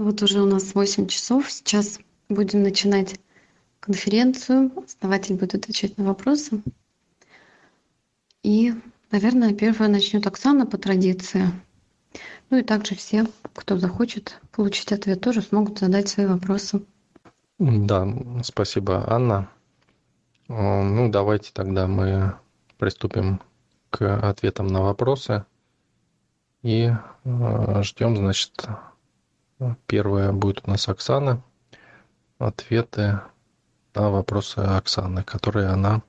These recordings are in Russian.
Вот уже у нас 8 часов. Сейчас будем начинать конференцию. Основатель будет отвечать на вопросы. И, наверное, первая начнет Оксана по традиции. Ну и также все, кто захочет получить ответ, тоже смогут задать свои вопросы. Да, спасибо, Анна. Ну, давайте тогда мы приступим к ответам на вопросы. И э, ждем, значит, первая будет у нас Оксана. Ответы на вопросы Оксаны, которые она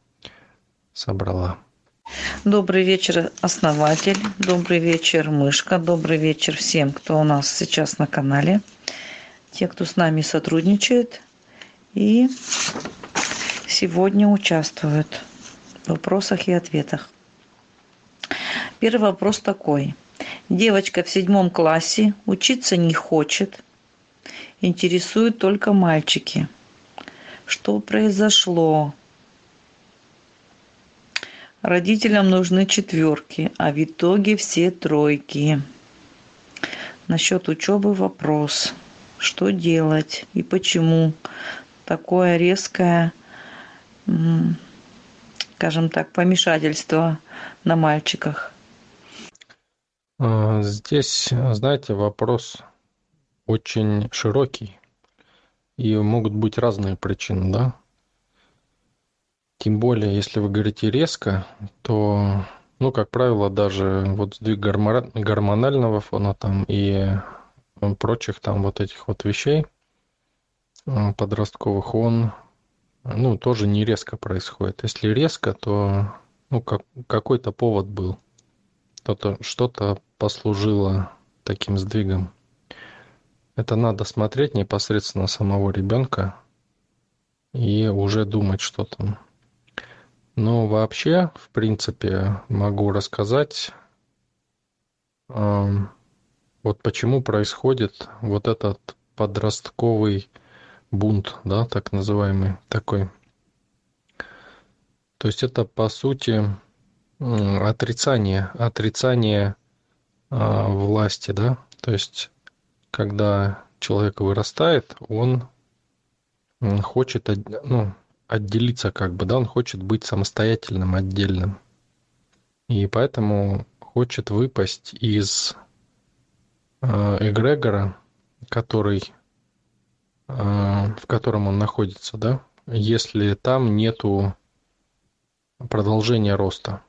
собрала. Добрый вечер, основатель. Добрый вечер, мышка. Добрый вечер всем, кто у нас сейчас на канале. Те, кто с нами сотрудничает и сегодня участвуют в вопросах и ответах. Первый вопрос такой. Девочка в седьмом классе, учиться не хочет, интересуют только мальчики. Что произошло? Родителям нужны четверки, а в итоге все тройки. Насчет учебы вопрос. Что делать и почему такое резкое, скажем так, помешательство на мальчиках? А, здесь, знаете, вопрос очень широкий, и могут быть разные причины, да? Тем более, если вы говорите резко, то, ну, как правило, даже вот сдвиг гормонального фона там и прочих там вот этих вот вещей э, подростковых, он, ну, тоже не резко происходит. Если резко, то, ну, как, какой-то повод был. Что-то, что-то послужило таким сдвигом. Это надо смотреть непосредственно самого ребенка и уже думать, что там ну, вообще, в принципе, могу рассказать, вот почему происходит вот этот подростковый бунт, да, так называемый такой. То есть это, по сути, отрицание, отрицание а, власти, да, то есть когда человек вырастает, он хочет, ну, отделиться как бы, да, он хочет быть самостоятельным, отдельным. И поэтому хочет выпасть из э, эгрегора, который, э, в котором он находится, да, если там нету продолжения роста.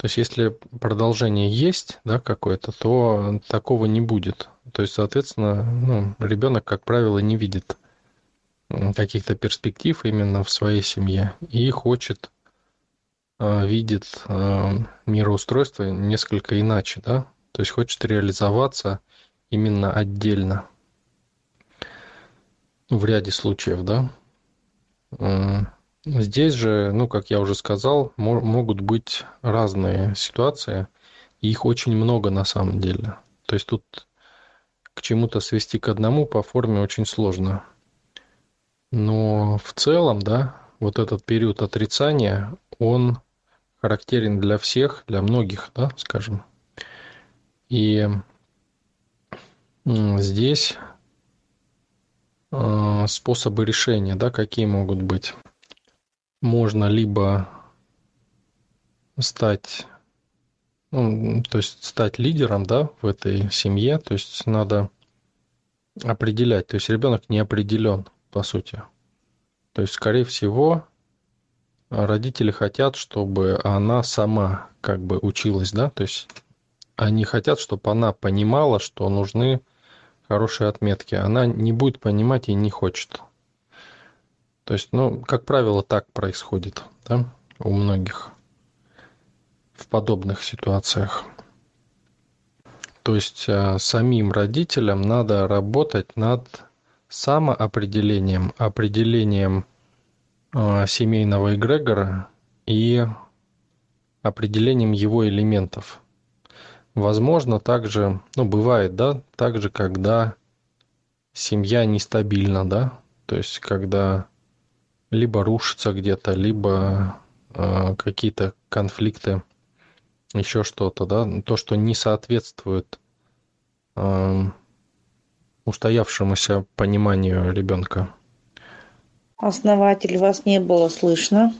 То есть если продолжение есть, да, какое-то, то такого не будет. То есть, соответственно, ну, ребенок, как правило, не видит каких-то перспектив именно в своей семье и хочет, а, видит а, мироустройство несколько иначе, да, то есть хочет реализоваться именно отдельно в ряде случаев, да. Здесь же, ну, как я уже сказал, могут быть разные ситуации, и их очень много на самом деле. То есть тут к чему-то свести к одному по форме очень сложно. Но в целом, да, вот этот период отрицания, он характерен для всех, для многих, да, скажем. И здесь э, способы решения, да, какие могут быть. Можно либо стать, ну, то есть стать лидером, да, в этой семье, то есть надо определять, то есть ребенок не определен, по сути. То есть, скорее всего, родители хотят, чтобы она сама как бы училась, да, то есть они хотят, чтобы она понимала, что нужны хорошие отметки. Она не будет понимать и не хочет. То есть, ну, как правило, так происходит, да, у многих в подобных ситуациях. То есть а, самим родителям надо работать над самоопределением, определением э, семейного эгрегора и определением его элементов. Возможно, также, ну, бывает, да, также, когда семья нестабильна, да, то есть, когда либо рушится где-то, либо э, какие-то конфликты, еще что-то, да, то, что не соответствует э, устоявшемуся пониманию ребенка. Основатель, вас не было слышно.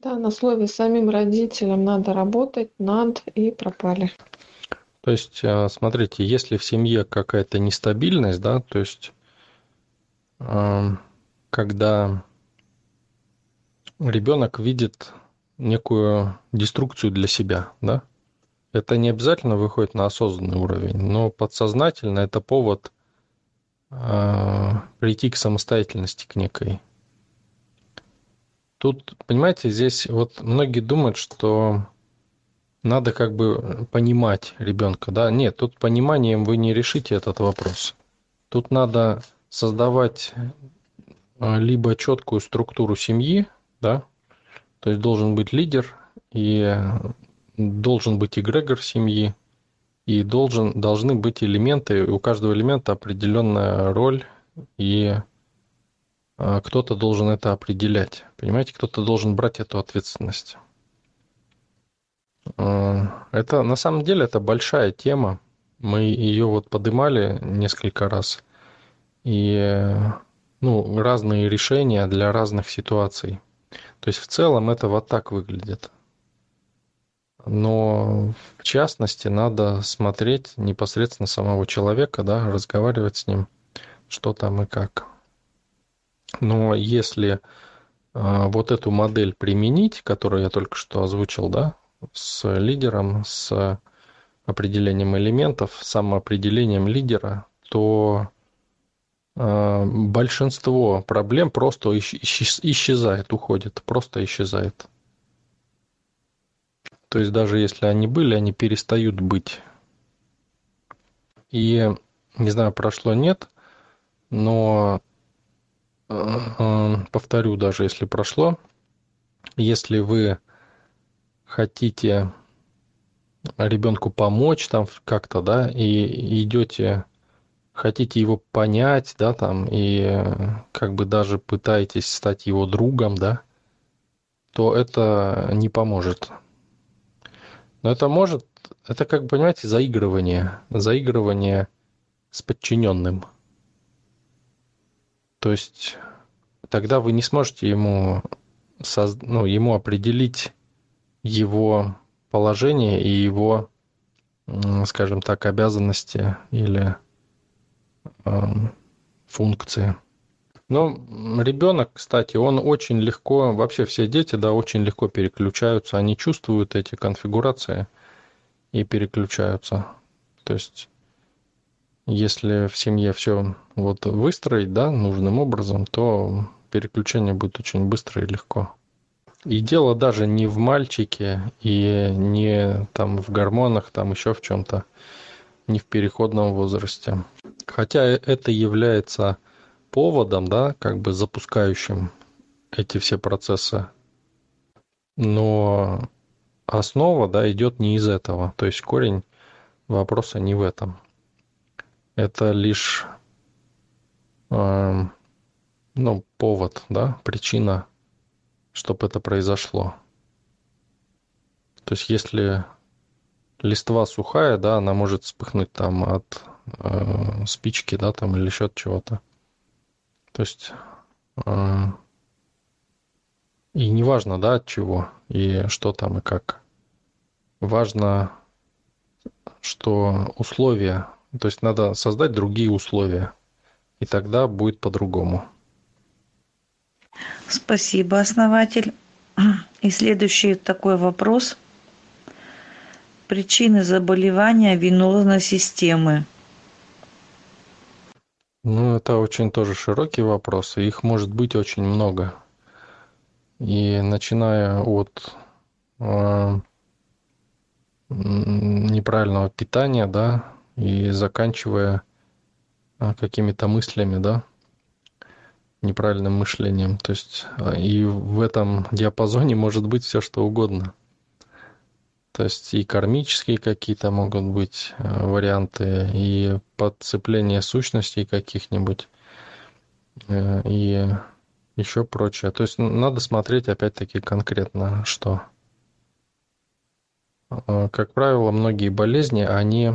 Да, на слове самим родителям надо работать над и пропали. То есть, э, смотрите, если в семье какая-то нестабильность, да, то есть, э, когда ребенок видит некую деструкцию для себя, да, это не обязательно выходит на осознанный уровень, но подсознательно это повод э, прийти к самостоятельности к некой. Тут, понимаете, здесь вот многие думают, что надо как бы понимать ребенка, да? Нет, тут пониманием вы не решите этот вопрос. Тут надо создавать либо четкую структуру семьи, да, то есть должен быть лидер и должен быть эгрегор семьи, и должен, должны быть элементы, у каждого элемента определенная роль, и а, кто-то должен это определять. Понимаете, кто-то должен брать эту ответственность. А, это на самом деле это большая тема. Мы ее вот поднимали несколько раз. И ну, разные решения для разных ситуаций. То есть в целом это вот так выглядит. Но в частности надо смотреть непосредственно самого человека, да, разговаривать с ним, что там и как. Но если э, вот эту модель применить, которую я только что озвучил, да, с лидером, с определением элементов, самоопределением лидера, то большинство проблем просто исчезает, уходит, просто исчезает. То есть даже если они были, они перестают быть. И, не знаю, прошло нет, но э, э, повторю, даже если прошло, если вы хотите ребенку помочь там как-то, да, и идете, хотите его понять, да, там, и как бы даже пытаетесь стать его другом, да, то это не поможет. Но это может, это как, понимаете, заигрывание, заигрывание с подчиненным. То есть тогда вы не сможете ему, соз... ну, ему определить его положение и его, скажем так, обязанности или э, функции. Но ребенок, кстати, он очень легко, вообще все дети, да, очень легко переключаются, они чувствуют эти конфигурации и переключаются. То есть, если в семье все вот выстроить, да, нужным образом, то переключение будет очень быстро и легко. И дело даже не в мальчике и не там в гормонах, там еще в чем-то, не в переходном возрасте. Хотя это является поводом, да, как бы запускающим эти все процессы. Но основа, да, идет не из этого. То есть корень вопроса не в этом. Это лишь, э, ну, повод, да, причина, чтобы это произошло. То есть если листва сухая, да, она может вспыхнуть там от э, спички, да, там или еще от чего-то. То есть э, и неважно, да, от чего и что там и как. Важно, что условия, то есть надо создать другие условия, и тогда будет по-другому. Спасибо, основатель. И следующий такой вопрос. Причины заболевания венозной системы. Ну, это очень тоже широкий вопрос, и их может быть очень много. И начиная от э, неправильного питания, да, и заканчивая э, какими-то мыслями, да, неправильным мышлением. То есть э, и в этом диапазоне может быть все что угодно. То есть и кармические какие-то могут быть э, варианты, и подцепление сущностей каких-нибудь, э, и еще прочее. То есть надо смотреть опять-таки конкретно, что. Э, как правило, многие болезни, они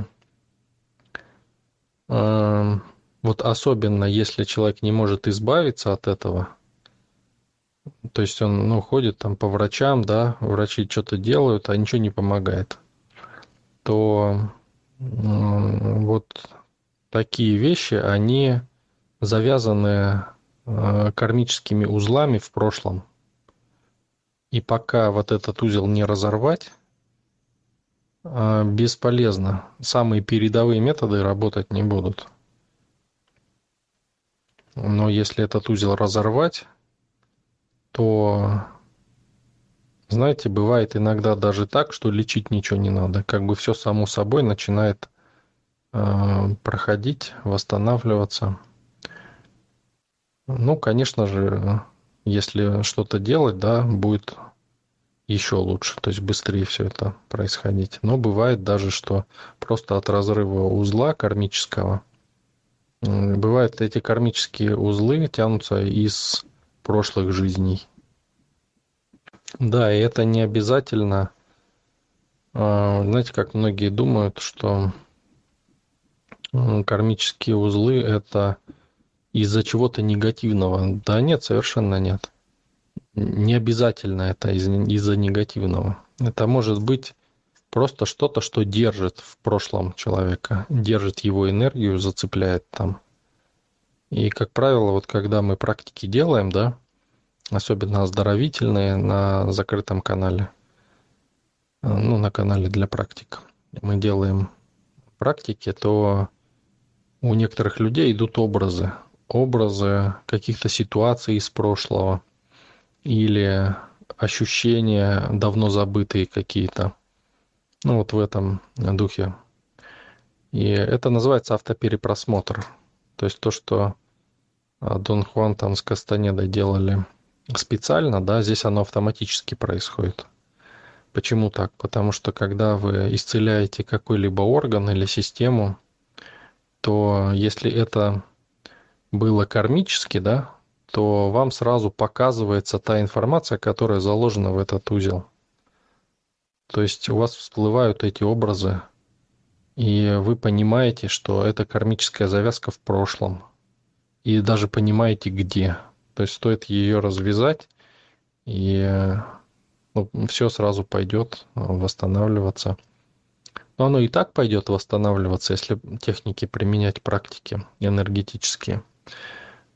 вот особенно если человек не может избавиться от этого, то есть он ну, ходит там по врачам, да, врачи что-то делают, а ничего не помогает, то вот такие вещи, они завязаны э, кармическими узлами в прошлом. И пока вот этот узел не разорвать, э, бесполезно. Самые передовые методы работать не будут. Но если этот узел разорвать, то, знаете, бывает иногда даже так, что лечить ничего не надо. Как бы все само собой начинает э, проходить, восстанавливаться. Ну, конечно же, если что-то делать, да, будет еще лучше, то есть быстрее все это происходить. Но бывает даже, что просто от разрыва узла кармического, бывает эти кармические узлы тянутся из прошлых жизней. Да, и это не обязательно, а, знаете, как многие думают, что кармические узлы это из-за чего-то негативного. Да нет, совершенно нет. Не обязательно это из-за негативного. Это может быть просто что-то, что держит в прошлом человека, держит его энергию, зацепляет там. И, как правило, вот когда мы практики делаем, да, особенно оздоровительные на закрытом канале, э, ну, на канале для практик, мы делаем практики, то у некоторых людей идут образы, образы каких-то ситуаций из прошлого или ощущения давно забытые какие-то. Ну, вот в этом духе. И это называется автоперепросмотр. То есть то, что а, Дон Хуан там с Кастанедой делали специально, да, здесь оно автоматически происходит. Почему так? Потому что когда вы исцеляете какой-либо орган или систему, то если это было кармически, да, то вам сразу показывается та информация, которая заложена в этот узел. То есть у вас всплывают эти образы, и вы понимаете, что это кармическая завязка в прошлом. И даже понимаете, где. То есть стоит ее развязать, и ну, все сразу пойдет восстанавливаться. Но оно и так пойдет восстанавливаться, если техники применять практики энергетические.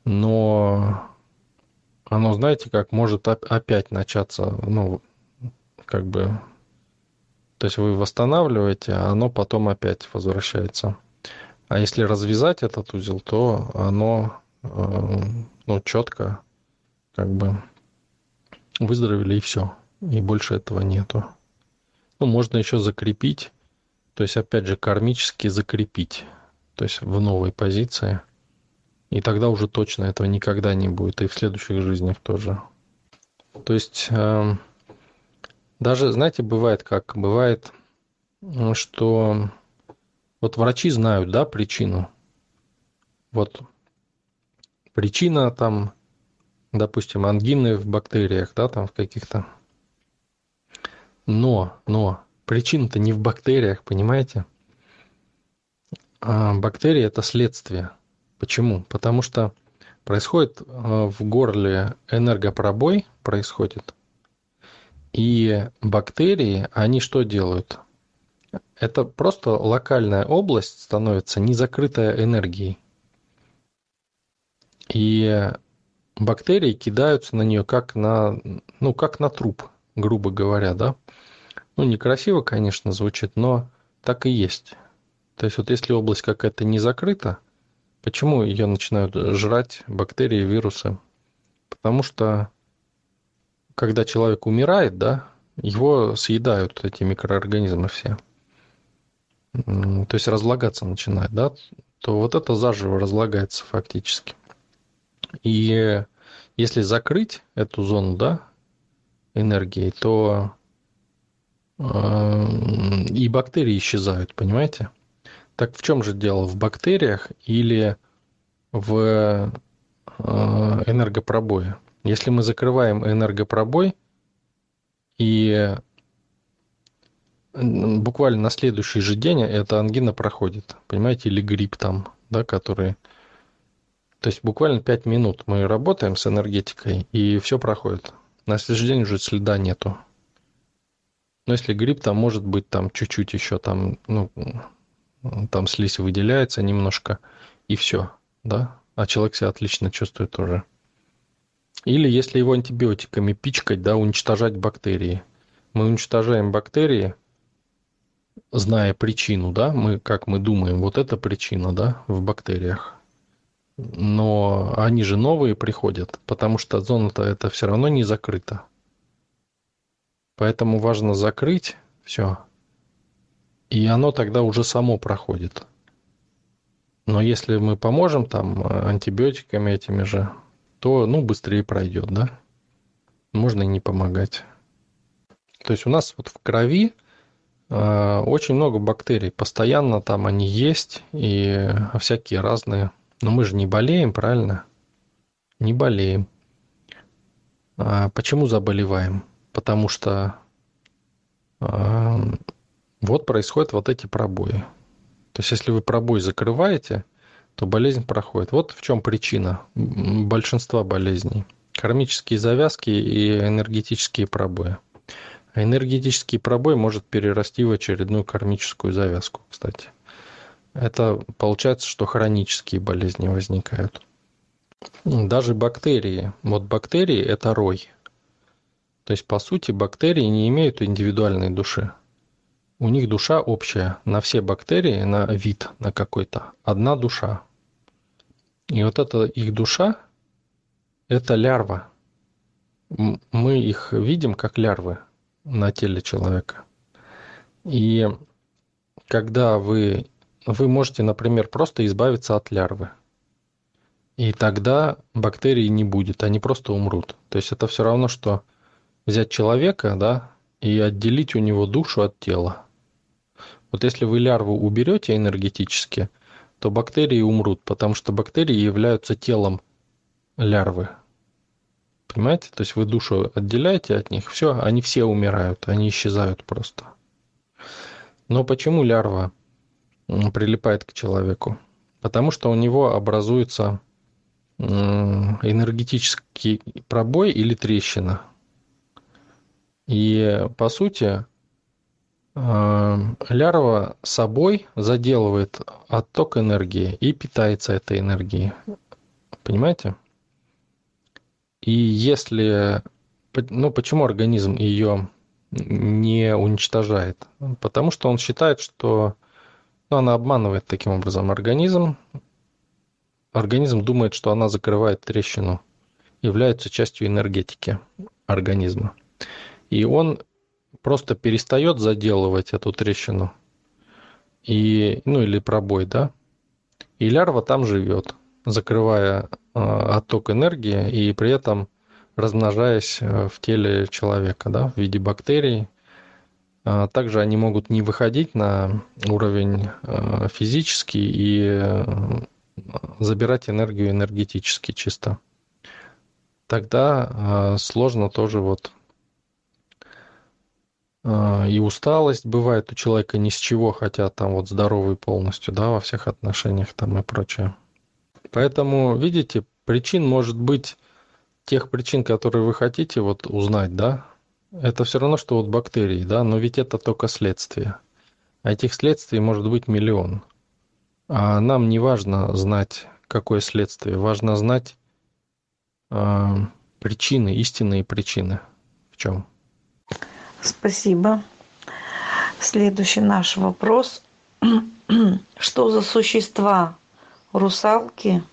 Но оно, знаете, как может опять начаться, ну, как бы то есть вы восстанавливаете, а оно потом опять возвращается. А если развязать этот узел, то оно э, ну, четко как бы выздоровели и все. И больше этого нету. Ну, можно еще закрепить, то есть опять же кармически закрепить, то есть в новой позиции. И тогда уже точно этого никогда не будет, и в следующих жизнях тоже. То есть э, даже, знаете, бывает как? Бывает, что вот врачи знают, да, причину. Вот причина там, допустим, ангины в бактериях, да, там в каких-то. Но, но, причина-то не в бактериях, понимаете? А бактерии – это следствие. Почему? Потому что происходит а, в горле энергопробой, происходит – и бактерии, они что делают? Это просто локальная область становится незакрытая энергией. И бактерии кидаются на нее как на, ну, как на труп, грубо говоря, да. Ну, некрасиво, конечно, звучит, но так и есть. То есть вот если область какая-то не закрыта, почему ее начинают жрать бактерии, вирусы? Потому что когда человек умирает, да, его съедают эти микроорганизмы все. То есть разлагаться начинает, да, то вот это заживо разлагается фактически. И если закрыть эту зону, да, энергией, то э, и бактерии исчезают, понимаете? Так в чем же дело? В бактериях или в э, энергопробое? Если мы закрываем энергопробой и буквально на следующий же день эта ангина проходит, понимаете, или грипп там, да, который То есть буквально 5 минут мы работаем с энергетикой, и все проходит. На следующий день уже следа нету. Но если грипп, там может быть там чуть-чуть еще там, ну, там слизь выделяется немножко, и все, да? А человек себя отлично чувствует уже. Или если его антибиотиками пичкать, да, уничтожать бактерии. Мы уничтожаем бактерии, зная причину, да, мы, как мы думаем, вот это причина, да, в бактериях. Но они же новые приходят, потому что зона-то это все равно не закрыта. Поэтому важно закрыть все, и оно тогда уже само проходит. Но если мы поможем там антибиотиками этими же, то ну быстрее пройдет, да? Можно и не помогать. То есть у нас вот в крови э, очень много бактерий. Постоянно там они есть и всякие разные. Но мы же не болеем, правильно? Не болеем. А почему заболеваем? Потому что э, вот происходят вот эти пробои. То есть если вы пробой закрываете, то болезнь проходит. Вот в чем причина большинства болезней. Кармические завязки и энергетические пробои. А энергетический пробой может перерасти в очередную кармическую завязку, кстати. Это получается, что хронические болезни возникают. Даже бактерии. Вот бактерии – это рой. То есть, по сути, бактерии не имеют индивидуальной души. У них душа общая. На все бактерии, на вид, на какой-то, одна душа. И вот эта их душа – это лярва. Мы их видим как лярвы на теле человека. И когда вы, вы можете, например, просто избавиться от лярвы, и тогда бактерий не будет, они просто умрут. То есть это все равно, что взять человека, да, и отделить у него душу от тела. Вот если вы лярву уберете энергетически, то бактерии умрут, потому что бактерии являются телом лярвы. Понимаете? То есть вы душу отделяете от них, все, они все умирают, они исчезают просто. Но почему лярва прилипает к человеку? Потому что у него образуется энергетический пробой или трещина. И по сути лярва собой заделывает отток энергии и питается этой энергией. Понимаете? И если... Ну, почему организм ее не уничтожает? Потому что он считает, что ну, она обманывает таким образом организм. Организм думает, что она закрывает трещину, является частью энергетики организма. И он просто перестает заделывать эту трещину. И, ну или пробой, да. И лярва там живет, закрывая Э, отток энергии и при этом размножаясь э, в теле человека, да, в виде бактерий. А также они могут не выходить на уровень э, физический и забирать энергию энергетически чисто. Тогда сложно тоже вот и усталость бывает у человека ни с чего, хотя там вот здоровый полностью, да, во всех отношениях там и прочее. Поэтому, видите, причин может быть тех причин, которые вы хотите вот узнать, да, это все равно, что вот бактерии, да, но ведь это только следствие. А этих следствий может быть миллион. А нам не важно знать, какое следствие, важно знать э, причины, истинные причины. В чем? Спасибо. Следующий наш вопрос. Что за существа русалки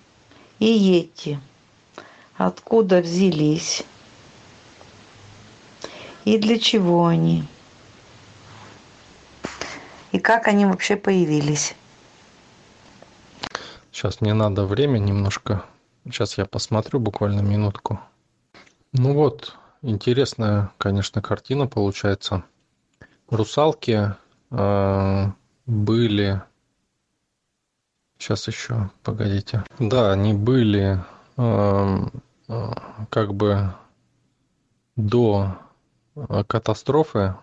и йети. Откуда взялись? И для чего они? И как они вообще появились? Сейчас мне надо время немножко. Сейчас я посмотрю буквально минутку. Ну вот, интересная, конечно, картина получается. Русалки э, были Сейчас еще, погодите. Да, они были э, как бы до э, катастрофы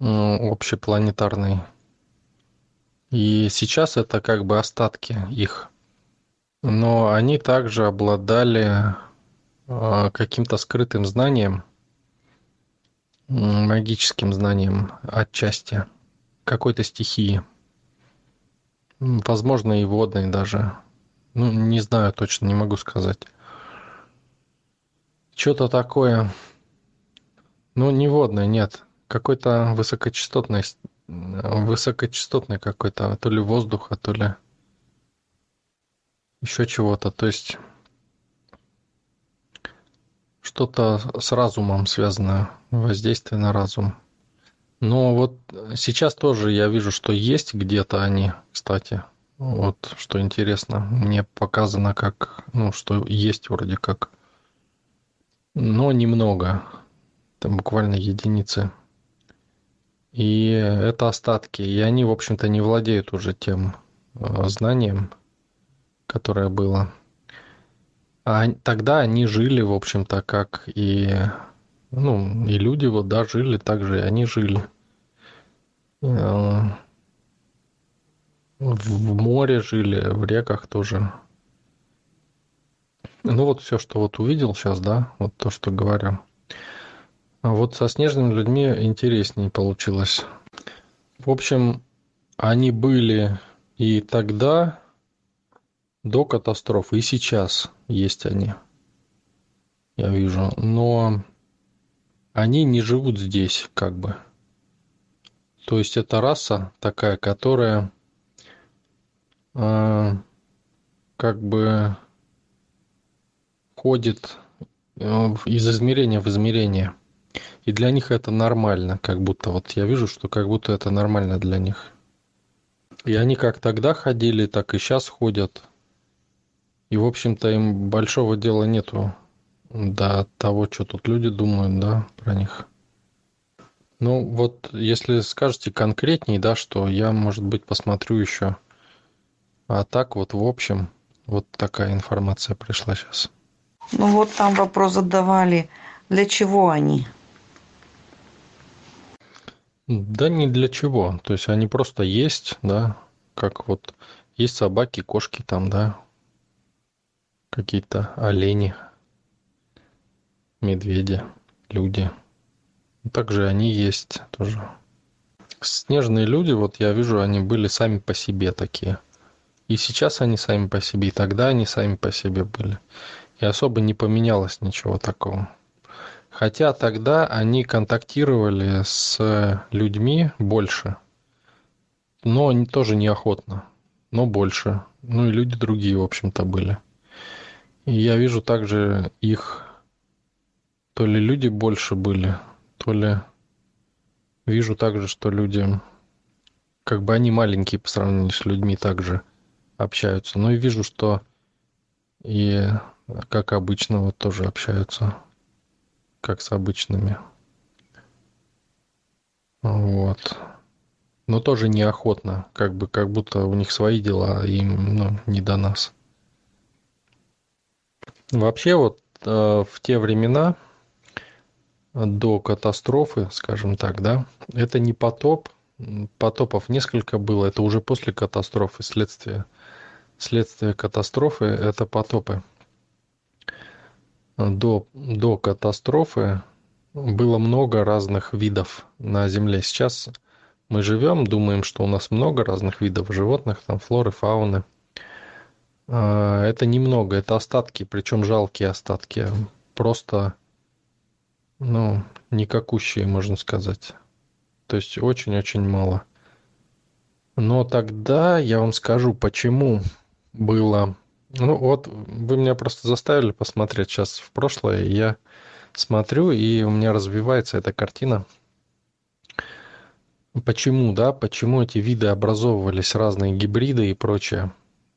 э, общепланетарной. И сейчас это как бы остатки их. но они также обладали каким-то скрытым знанием, магическим знанием отчасти, какой-то стихии. Возможно, и водной даже. Ну, не знаю точно, не могу сказать. Что-то такое. Ну, не водное, нет. Какой-то высокочастотный, высокочастотный какой-то, то ли воздуха, то ли еще чего-то. То есть что-то с разумом связанное, воздействие на разум. Но вот сейчас тоже я вижу, что есть где-то они, кстати. Вот что интересно, мне показано как, ну, что есть вроде как, но немного, там буквально единицы. И это остатки, и они, в общем-то, не владеют уже тем э, знанием, которое было. А тогда они жили, в общем-то, как и, ну, и люди вот, да, жили так же, и они жили. Э, в море жили, в реках тоже. Ну вот все, что вот увидел сейчас, да, вот то, что говорю. А вот со снежными людьми интереснее получилось. В общем, они были и тогда, до катастрофы, и сейчас есть они. Я вижу. Но они не живут здесь, как бы. То есть это раса такая, которая а, как бы ходит э, из измерения в измерение. И для них это нормально, как будто вот я вижу, что как будто это нормально для них. И они как тогда ходили, так и сейчас ходят. И, в общем-то, им большого дела нету до того, что тут люди думают, да, про них. Ну, вот если скажете конкретней, да, что я, может быть, посмотрю еще а так вот в общем, вот такая информация пришла сейчас. Ну вот там вопрос задавали, для чего они? Да не для чего. То есть они просто есть, да, как вот есть собаки, кошки там, да, какие-то олени, медведи, люди. Также они есть тоже. Снежные люди, вот я вижу, они были сами по себе такие – и сейчас они сами по себе, и тогда они сами по себе были. И особо не поменялось ничего такого. Хотя тогда они контактировали с людьми больше, но они тоже неохотно, но больше. Ну и люди другие, в общем-то, были. Я вижу также их, то ли люди больше были, то ли вижу также, что люди, как бы они маленькие по сравнению с людьми также общаются. Ну и вижу, что и как обычно вот тоже общаются, как с обычными. Вот. Но тоже неохотно, как бы как будто у них свои дела, им ну, не до нас. Вообще вот э, в те времена до катастрофы, скажем так, да, это не потоп, потопов несколько было, это уже после катастрофы, следствие Следствие катастрофы – это потопы. До, до катастрофы было много разных видов на Земле. Сейчас мы живем, думаем, что у нас много разных видов животных, там флоры, фауны. А, это немного, это остатки, причем жалкие остатки. Просто, ну, никакущие, можно сказать. То есть очень-очень мало. Но тогда я вам скажу, почему было... Ну вот, вы меня просто заставили посмотреть сейчас в прошлое. Я смотрю, и у меня развивается эта картина. Почему, да, почему эти виды образовывались, разные гибриды и прочее.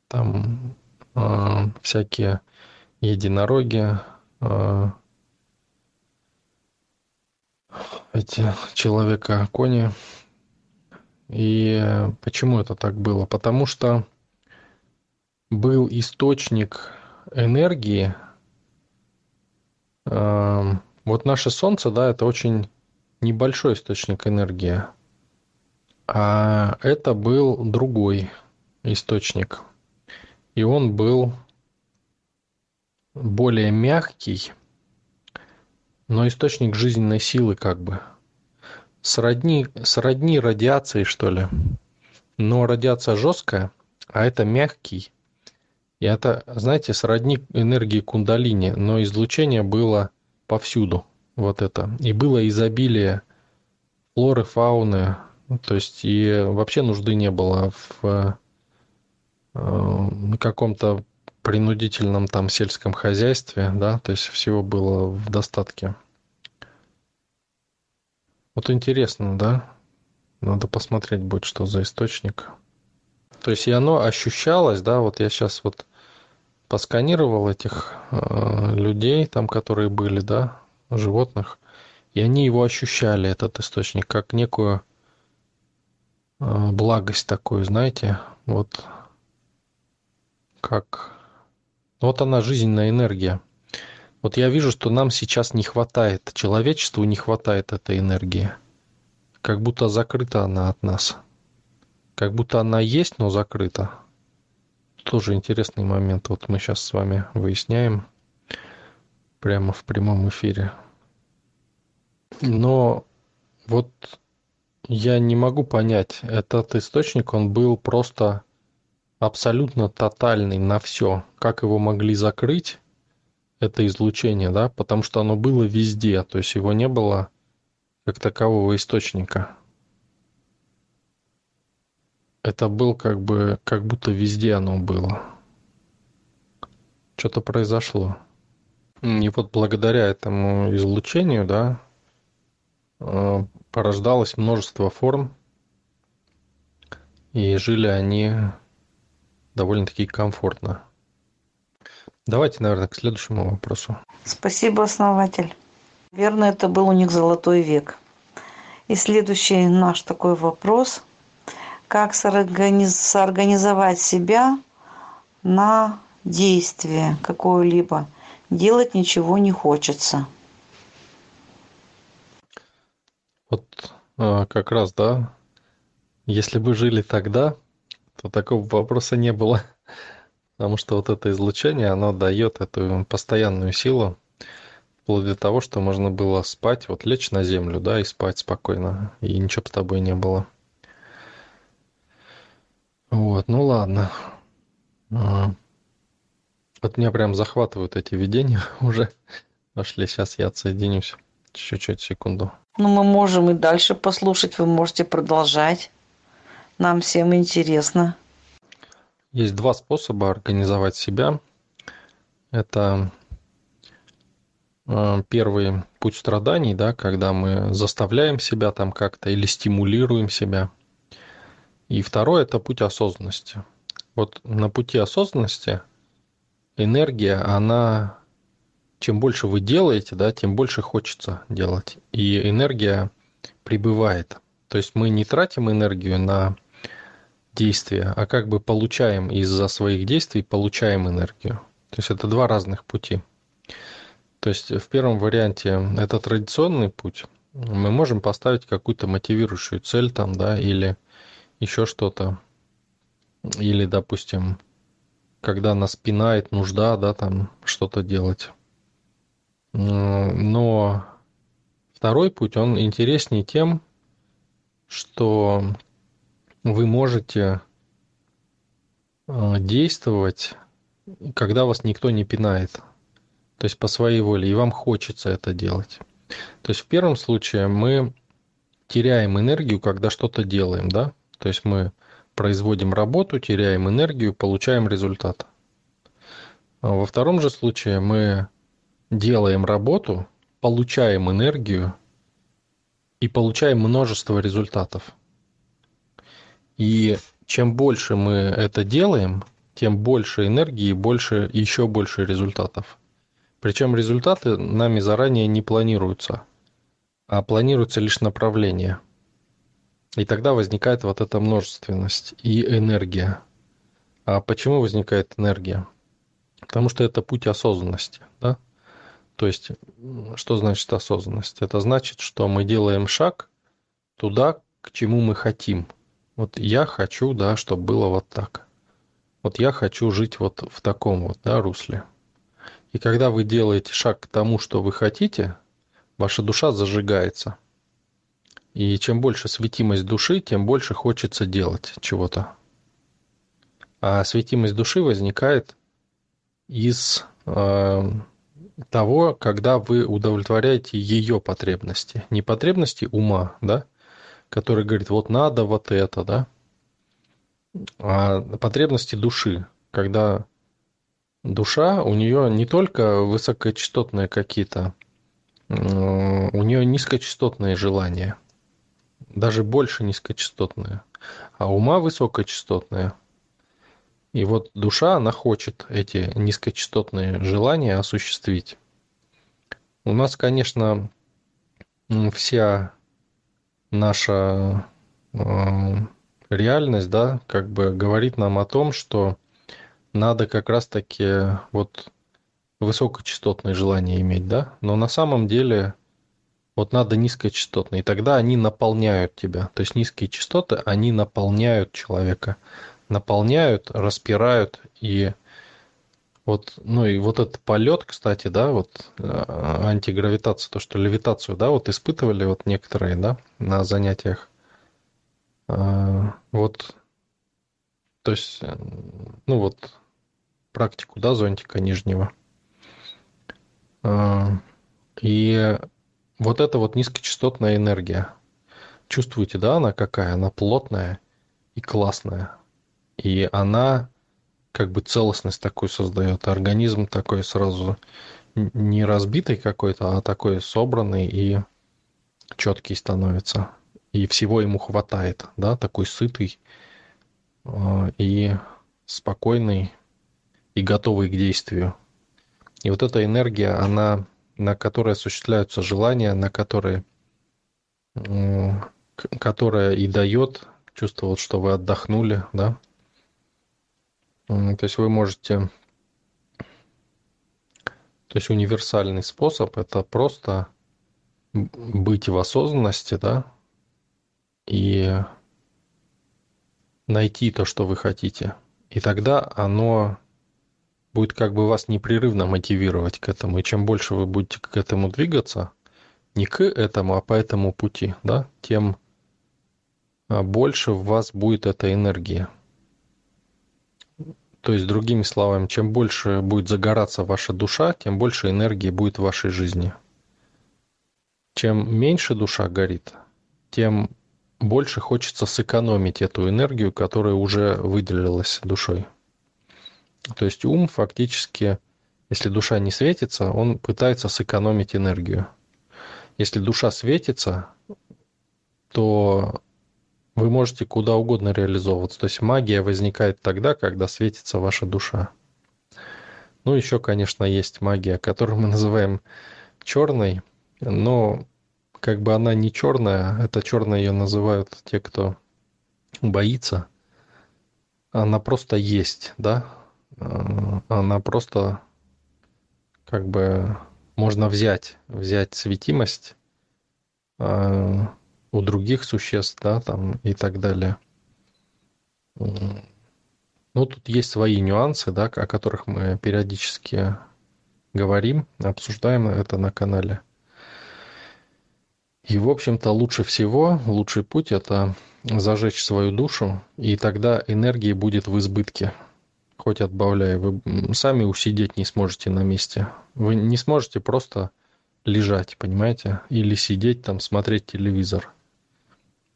Там э, всякие единороги, э, эти человека-кони. И почему это так было? Потому что был источник энергии. Эм, вот наше Солнце, да, это очень небольшой источник энергии. А это был другой источник. И он был более мягкий, но источник жизненной силы как бы. Сродни, сродни радиации, что ли. Но радиация жесткая, а это мягкий. И это, знаете, сродни энергии кундалини, но излучение было повсюду. Вот это. И было изобилие флоры, фауны. То есть и вообще нужды не было в э, каком-то принудительном там сельском хозяйстве, да, то есть всего было в достатке. Вот интересно, да? Надо посмотреть будет, что за источник. То есть и оно ощущалось, да, вот я сейчас вот посканировал этих э, людей, там, которые были, да, животных, и они его ощущали, этот источник, как некую э, благость такую, знаете, вот как вот она жизненная энергия. Вот я вижу, что нам сейчас не хватает, человечеству не хватает этой энергии. Как будто закрыта она от нас. Как будто она есть, но закрыта. Тоже интересный момент. Вот мы сейчас с вами выясняем прямо в прямом эфире. Но вот я не могу понять, этот источник, он был просто абсолютно тотальный на все. Как его могли закрыть, это излучение, да, потому что оно было везде, то есть его не было как такового источника. Это был как бы, как будто везде оно было. Что-то произошло. И вот благодаря этому излучению, да, э, порождалось множество форм, и жили они довольно-таки комфортно. Давайте, наверное, к следующему вопросу. Спасибо, основатель. Верно, это был у них золотой век. И следующий наш такой вопрос. Как соорганиз... соорганизовать себя на действие какое-либо? Делать ничего не хочется. Вот а, как раз, да, если бы жили тогда, то такого вопроса не было. Потому что вот это излучение, оно дает эту постоянную силу, вплоть до того, что можно было спать, вот лечь на землю, да, и спать спокойно, и ничего с тобой не было. Вот, ну ладно. А. Вот меня прям захватывают эти видения уже. Пошли, сейчас я отсоединюсь. Чуть-чуть, секунду. Ну, мы можем и дальше послушать, вы можете продолжать. Нам всем интересно. Есть два способа организовать себя. Это э, первый путь страданий, да, когда мы заставляем себя там как-то или стимулируем себя. И второй – это путь осознанности. Вот на пути осознанности энергия, она чем больше вы делаете, да, тем больше хочется делать. И энергия прибывает. То есть мы не тратим энергию на действия, а как бы получаем из-за своих действий, получаем энергию. То есть это два разных пути. То есть в первом варианте это традиционный путь. Мы можем поставить какую-то мотивирующую цель там, да, или еще что-то. Или, допустим, когда нас пинает нужда, да, там что-то делать. Но второй путь, он интереснее тем, что вы можете а, действовать, когда вас никто не пинает. То есть по своей воле, и вам хочется это делать. То есть в первом случае мы теряем энергию, когда что-то делаем, да? То есть мы производим работу, теряем энергию, получаем результат. А во втором же случае мы делаем работу, получаем энергию и получаем множество результатов. И чем больше мы это делаем, тем больше энергии больше, еще больше результатов. Причем результаты нами заранее не планируются, а планируется лишь направление. И тогда возникает вот эта множественность и энергия. А почему возникает энергия? Потому что это путь осознанности. Да? То есть, что значит осознанность? Это значит, что мы делаем шаг туда, к чему мы хотим – вот я хочу, да, чтобы было вот так. Вот я хочу жить вот в таком вот, да, русле. И когда вы делаете шаг к тому, что вы хотите, ваша душа зажигается. И чем больше светимость души, тем больше хочется делать чего-то. А светимость души возникает из э, того, когда вы удовлетворяете ее потребности. Не потребности ума, да, который говорит, вот надо вот это, да, а потребности души, когда душа, у нее не только высокочастотные какие-то, у нее низкочастотные желания, даже больше низкочастотные, а ума высокочастотные. И вот душа, она хочет эти низкочастотные желания осуществить. У нас, конечно, вся наша э, реальность, да, как бы говорит нам о том, что надо как раз-таки вот высокочастотные желания иметь, да, но на самом деле вот надо низкочастотные, и тогда они наполняют тебя. То есть низкие частоты, они наполняют человека, наполняют, распирают и вот, ну и вот этот полет, кстати, да, вот э, антигравитация, то, что левитацию, да, вот испытывали вот некоторые, да, на занятиях. А, вот, то есть, э, ну вот, практику, да, зонтика нижнего. И вот эта вот низкочастотная энергия. Чувствуете, да, она какая? Она плотная и классная. И она как бы целостность такой создает. Организм такой сразу не разбитый какой-то, а такой собранный и четкий становится. И всего ему хватает, да, такой сытый а, и спокойный и готовый к действию. И вот эта энергия, она, на которой осуществляются желания, на которые, которая и дает чувство, вот, что вы отдохнули, да. То есть вы можете... То есть универсальный способ – это просто быть в осознанности, да, и найти то, что вы хотите. И тогда оно будет как бы вас непрерывно мотивировать к этому. И чем больше вы будете к этому двигаться, не к этому, а по этому пути, да, тем а, больше в вас будет эта энергия. То есть, другими словами, чем больше будет загораться ваша душа, тем больше энергии будет в вашей жизни. Чем меньше душа горит, тем больше хочется сэкономить эту энергию, которая уже выделилась душой. То есть ум фактически, если душа не светится, он пытается сэкономить энергию. Если душа светится, то вы можете куда угодно реализовываться. То есть магия возникает тогда, когда светится ваша душа. Ну, еще, конечно, есть магия, которую мы называем черной, но как бы она не черная, это черная ее называют те, кто боится. Она просто есть, да, Э, она просто как бы можно взять, взять светимость э, у других существ, да, там и так далее. Ну, тут есть свои нюансы, да, о которых мы периодически говорим, обсуждаем это на канале. И, в общем-то, лучше всего, лучший путь – это зажечь свою душу, и тогда энергии будет в избытке хоть отбавляй, вы сами усидеть не сможете на месте. Вы не сможете просто лежать, понимаете, или сидеть там, смотреть телевизор.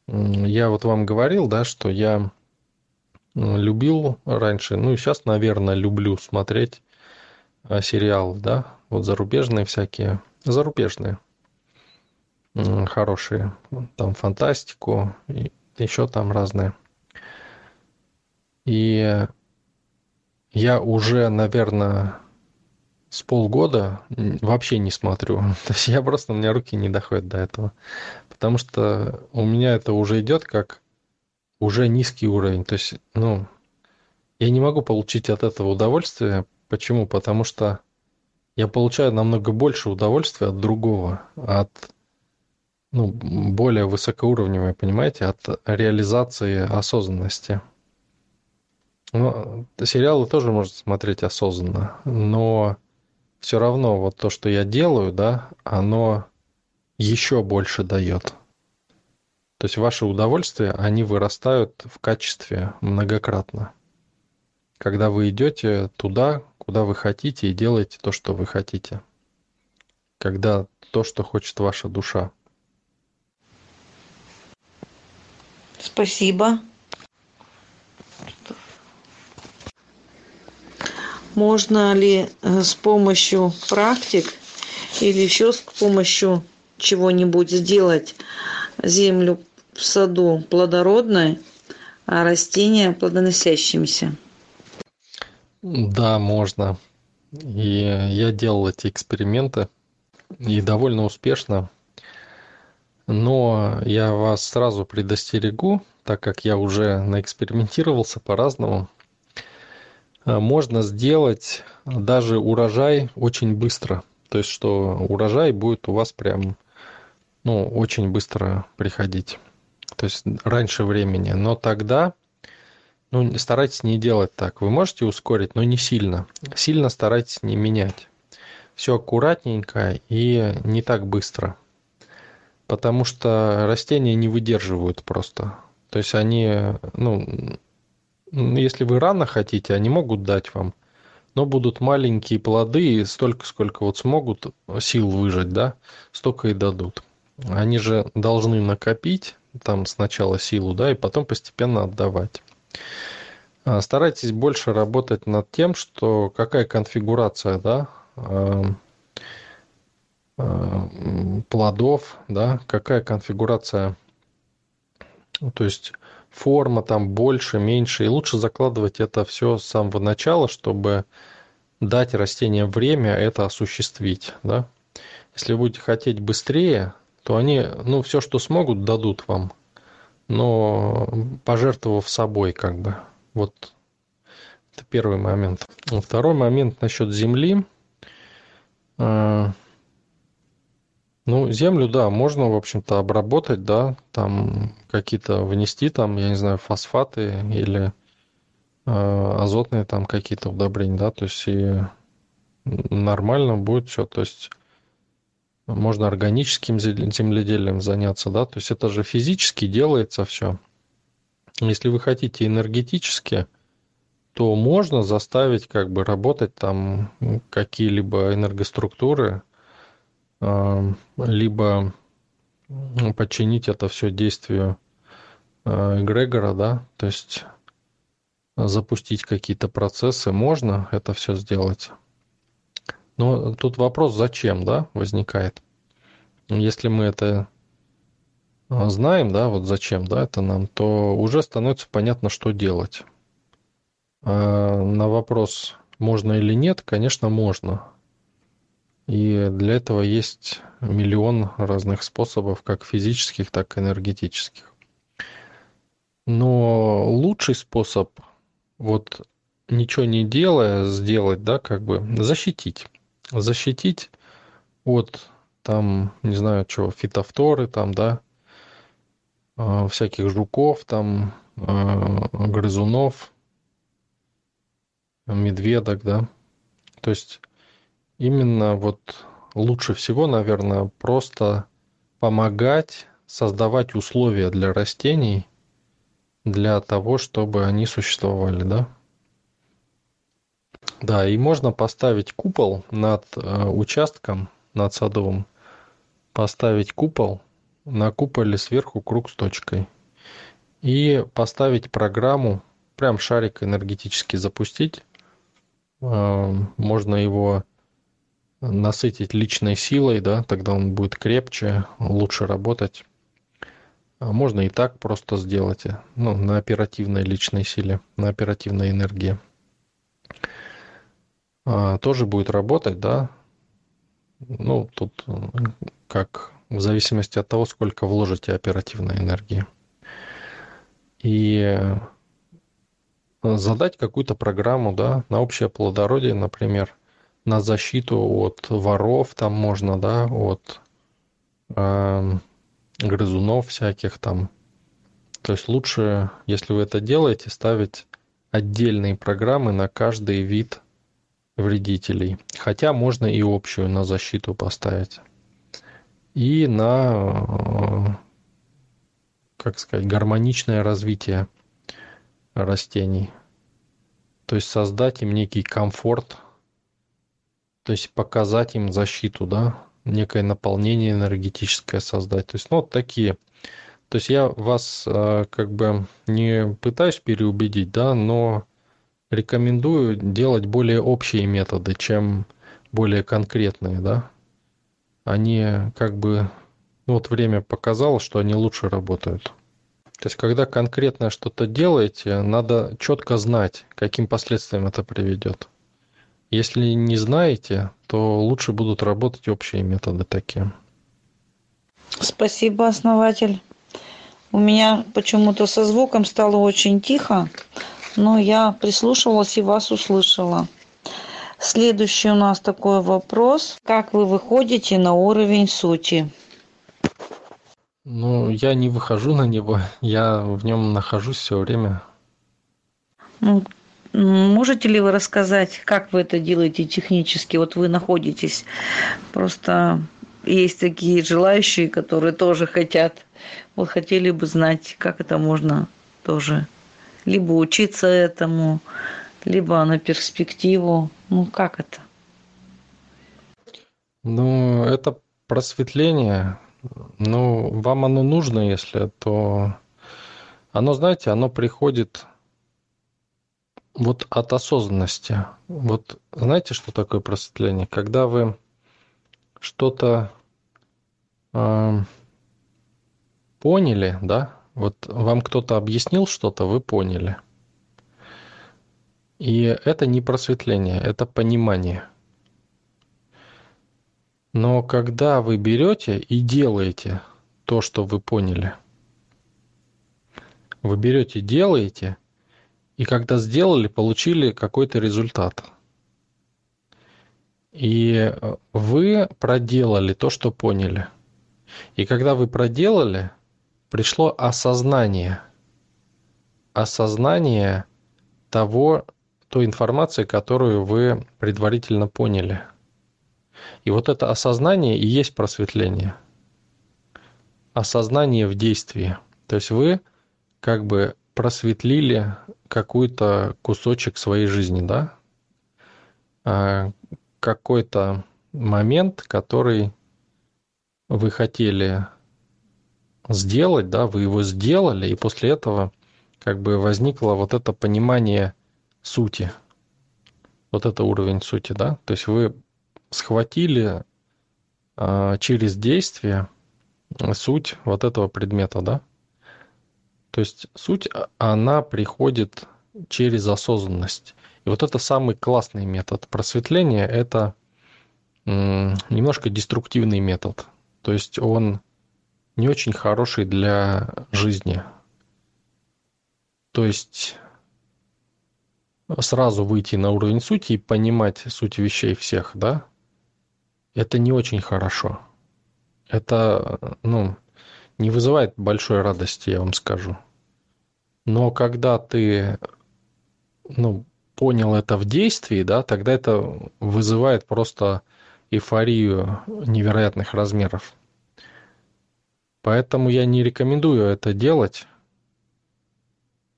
Я вот вам говорил, да, что я любил раньше, ну и сейчас, наверное, люблю смотреть а, сериал, да, вот зарубежные всякие, зарубежные, хорошие, там фантастику, и еще там разные. И я уже, наверное, с полгода вообще не смотрю. То есть я просто, у меня руки не доходят до этого. Потому что у меня это уже идет как уже низкий уровень. То есть, ну, я не могу получить от этого удовольствие. Почему? Потому что я получаю намного больше удовольствия от другого, от ну, более высокоуровневой, понимаете, от реализации осознанности. Ну, сериалы тоже можно смотреть осознанно, но все равно вот то, что я делаю, да, оно еще больше дает. То есть ваши удовольствия, они вырастают в качестве многократно. Когда вы идете туда, куда вы хотите, и делаете то, что вы хотите. Когда то, что хочет ваша душа. Спасибо. Можно ли э, с помощью практик или еще с помощью чего-нибудь сделать землю в саду плодородной, а растения плодоносящимися? Да, можно. И я делал эти эксперименты и довольно успешно. Но я вас сразу предостерегу, так как я уже наэкспериментировался по-разному. А, можно сделать даже урожай очень быстро. То есть, что урожай будет у вас прям ну, очень быстро приходить. То есть раньше времени. Но тогда ну, старайтесь не делать так. Вы можете ускорить, но не сильно. Сильно старайтесь не менять. Все аккуратненько и не так быстро. Потому что растения не выдерживают просто. То есть они, ну, если вы рано хотите, они могут дать вам, но будут маленькие плоды, и столько, сколько вот смогут сил выжать, да, столько и дадут. Они же должны накопить там сначала силу, да, и потом постепенно отдавать. А, старайтесь больше работать над тем, что какая конфигурация, да, плодов, да, какая конфигурация, то есть форма там больше, меньше, и лучше закладывать это все с самого начала, чтобы дать растениям время это осуществить, да. Если вы будете хотеть быстрее, то они, ну, все, что смогут, дадут вам, но пожертвовав собой, как бы. Вот это первый момент. Второй момент насчет земли. Ну, землю, да, можно, в общем-то, обработать, да, там какие-то внести, там, я не знаю, фосфаты или э, азотные там какие-то удобрения, да, то есть и нормально будет все, то есть можно органическим земледелием заняться, да, то есть это же физически делается все. Если вы хотите энергетически, то можно заставить как бы работать там какие-либо энергоструктуры, либо подчинить это все действию э, эгрегора, да, то есть запустить какие-то процессы, можно это все сделать. Но тут вопрос, зачем, да, возникает. Если мы это э, знаем, да, вот зачем, да, это нам, то уже становится понятно, что делать. А на вопрос, можно или нет, конечно, можно. И для этого есть миллион разных способов, как физических, так и энергетических. Но лучший способ вот ничего не делая сделать, да, как бы защитить. Защитить от там, не знаю, чего, фитофторы там, да, а, всяких жуков там, а, грызунов, медведок, да. То есть именно вот лучше всего, наверное, просто помогать создавать условия для растений для того, чтобы они существовали, да? Да, и можно поставить купол над э, участком, над садовым, поставить купол, на куполе сверху круг с точкой. И поставить программу, прям шарик энергетически запустить. Э, можно его насытить личной силой, да, тогда он будет крепче, лучше работать. А можно и так просто сделать, ну, на оперативной личной силе, на оперативной энергии. А, тоже будет работать, да. Ну, тут как в зависимости от того, сколько вложите оперативной энергии. И задать какую-то программу, да, на общее плодородие, например – на защиту от воров там можно, да, от э, грызунов всяких там. То есть лучше, если вы это делаете, ставить отдельные программы на каждый вид вредителей. Хотя можно и общую на защиту поставить. И на, как сказать, гармоничное развитие растений. То есть создать им некий комфорт, то есть показать им защиту, да, некое наполнение энергетическое создать. То есть, ну, вот такие. То есть я вас э, как бы не пытаюсь переубедить, да, но рекомендую делать более общие методы, чем более конкретные, да. Они как бы, ну вот время показало, что они лучше работают. То есть, когда конкретно что-то делаете, надо четко знать, каким последствиям это приведет. Если не знаете, то лучше будут работать общие методы такие. Спасибо, основатель. У меня почему-то со звуком стало очень тихо, но я прислушивалась и вас услышала. Следующий у нас такой вопрос. Как вы выходите на уровень сути? Ну, я не выхожу на него, я в нем нахожусь все время. Можете ли вы рассказать, как вы это делаете технически? Вот вы находитесь, просто есть такие желающие, которые тоже хотят, вот хотели бы знать, как это можно тоже либо учиться этому, либо на перспективу. Ну, как это? Ну, это просветление, ну, вам оно нужно, если, то оно, знаете, оно приходит вот от осознанности. Вот знаете, что такое просветление? Когда вы что-то э, поняли, да, вот вам кто-то объяснил что-то, вы поняли. И это не просветление, это понимание – но когда вы берете и делаете то, что вы поняли, вы берете, делаете, и когда сделали, получили какой-то результат. И вы проделали то, что поняли. И когда вы проделали, пришло осознание. Осознание того, той информации, которую вы предварительно поняли – и вот это осознание и есть просветление. Осознание в действии. То есть вы как бы просветлили какой-то кусочек своей жизни, да? А, какой-то момент, который вы хотели сделать, да, вы его сделали, и после этого как бы возникло вот это понимание сути. Вот это уровень сути, да? То есть вы схватили а, через действие суть вот этого предмета, да? То есть суть, а, она приходит через осознанность. И вот это самый классный метод просветления, это немножко деструктивный метод. То есть он не очень хороший для жизни. То есть сразу выйти на уровень сути и понимать суть вещей всех, да, это не очень хорошо. Это, ну, не вызывает большой радости, я вам скажу. Но когда ты, ну, понял это в действии, да, тогда это вызывает просто эйфорию невероятных размеров. Поэтому я не рекомендую это делать.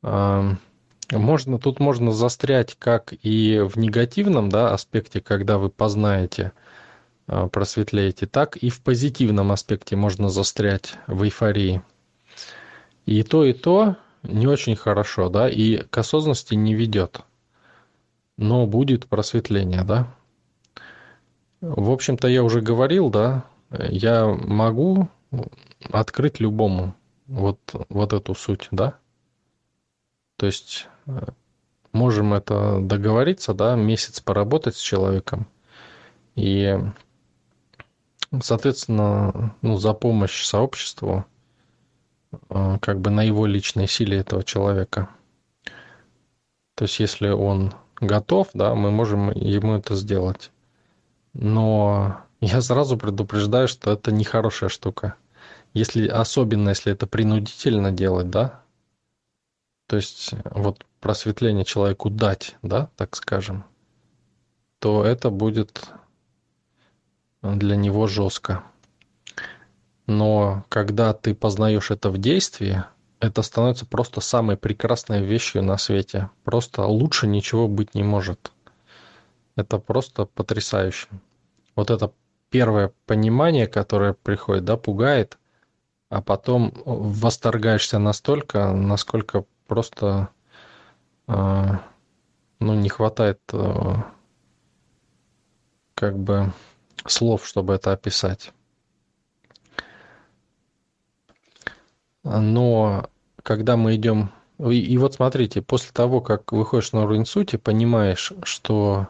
Можно, тут можно застрять как и в негативном да, аспекте, когда вы познаете – а, просветлеете, так и в позитивном аспекте можно застрять в эйфории. И то, и то не очень хорошо, да, и к осознанности не ведет. Но будет просветление, да. В общем-то, я уже говорил, да, я могу открыть любому вот, вот эту суть, да. То есть э, можем это договориться, да, месяц поработать с человеком и соответственно, ну, за помощь сообществу, как бы на его личной силе этого человека. То есть, если он готов, да, мы можем ему это сделать. Но я сразу предупреждаю, что это нехорошая штука. Если, особенно если это принудительно делать, да, то есть вот просветление человеку дать, да, так скажем, то это будет для него жестко. Но когда ты познаешь это в действии, это становится просто самой прекрасной вещью на свете. Просто лучше ничего быть не может. Это просто потрясающе. Вот это первое понимание, которое приходит, да, пугает, а потом восторгаешься настолько, насколько просто э, ну, не хватает э, как бы слов, чтобы это описать. Но когда мы идем... И, и вот смотрите, после того, как выходишь на уровень сути, понимаешь, что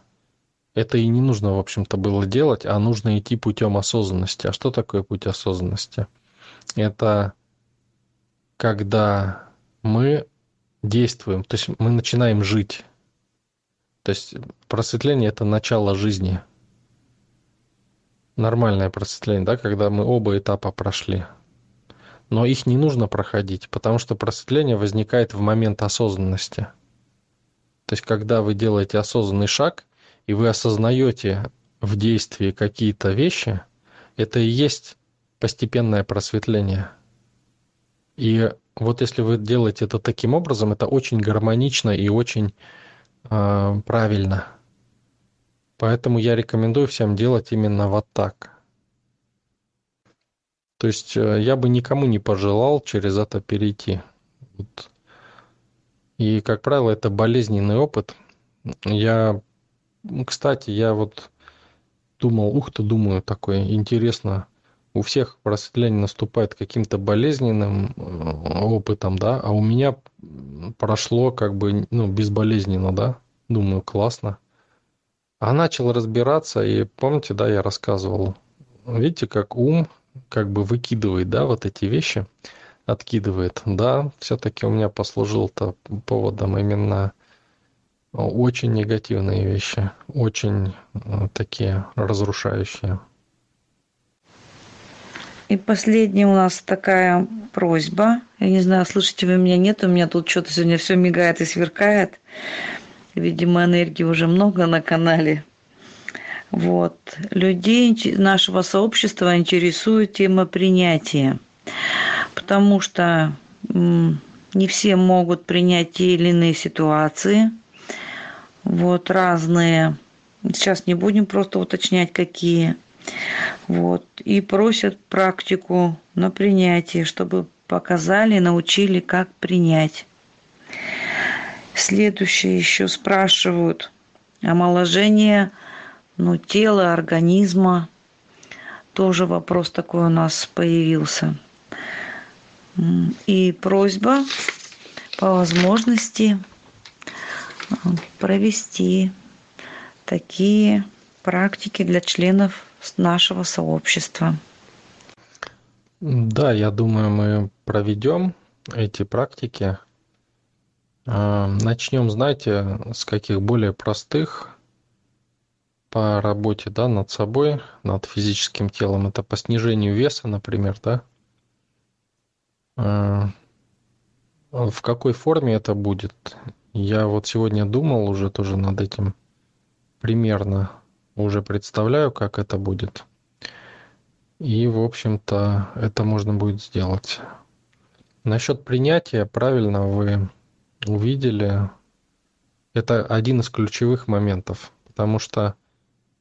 это и не нужно, в общем-то, было делать, а нужно идти путем осознанности. А что такое путь осознанности? Это когда мы действуем, то есть мы начинаем жить. То есть просветление – это начало жизни. Нормальное просветление, да, когда мы оба этапа прошли – но их не нужно проходить, потому что просветление возникает в момент осознанности. То есть, когда вы делаете осознанный шаг, и вы осознаете в действии какие-то вещи, это и есть постепенное просветление. И вот если вы делаете это таким образом, это очень гармонично и очень э, правильно. Поэтому я рекомендую всем делать именно вот так. То есть э, я бы никому не пожелал через это перейти. Вот. И, как правило, это болезненный опыт. Я, кстати, я вот думал, ух ты, думаю, такое интересно, у всех просветление наступает каким-то болезненным э, опытом, да, а у меня прошло как бы, ну, безболезненно, да, думаю, классно. А начал разбираться, и помните, да, я рассказывал, видите, как ум как бы выкидывает, да, вот эти вещи, откидывает, да, все-таки у меня послужил-то поводом именно очень негативные вещи, очень э, такие разрушающие. И последняя у нас такая просьба. Я не знаю, слышите вы меня, нет, у меня тут что-то сегодня все мигает и сверкает. Видимо, энергии уже много на канале. Вот. Людей нашего сообщества интересует тема принятия, потому что не все могут принять те или иные ситуации, вот, разные. Сейчас не будем просто уточнять, какие. Вот. И просят практику на принятие, чтобы показали, научили, как принять. Следующее еще спрашивают омоложение – ну, тела, организма. Тоже вопрос такой у нас появился. И просьба по возможности э, провести такие практики для членов нашего сообщества. Да, я думаю, мы проведем эти практики. Э, Начнем, знаете, с каких более простых по работе, да, над собой, над физическим телом. Это по снижению веса, например, да. А, в какой форме это будет? Я вот сегодня думал уже тоже над этим примерно, уже представляю, как это будет. И, в общем-то, это можно будет сделать. Насчет принятия, правильно вы увидели, это один из ключевых моментов, потому что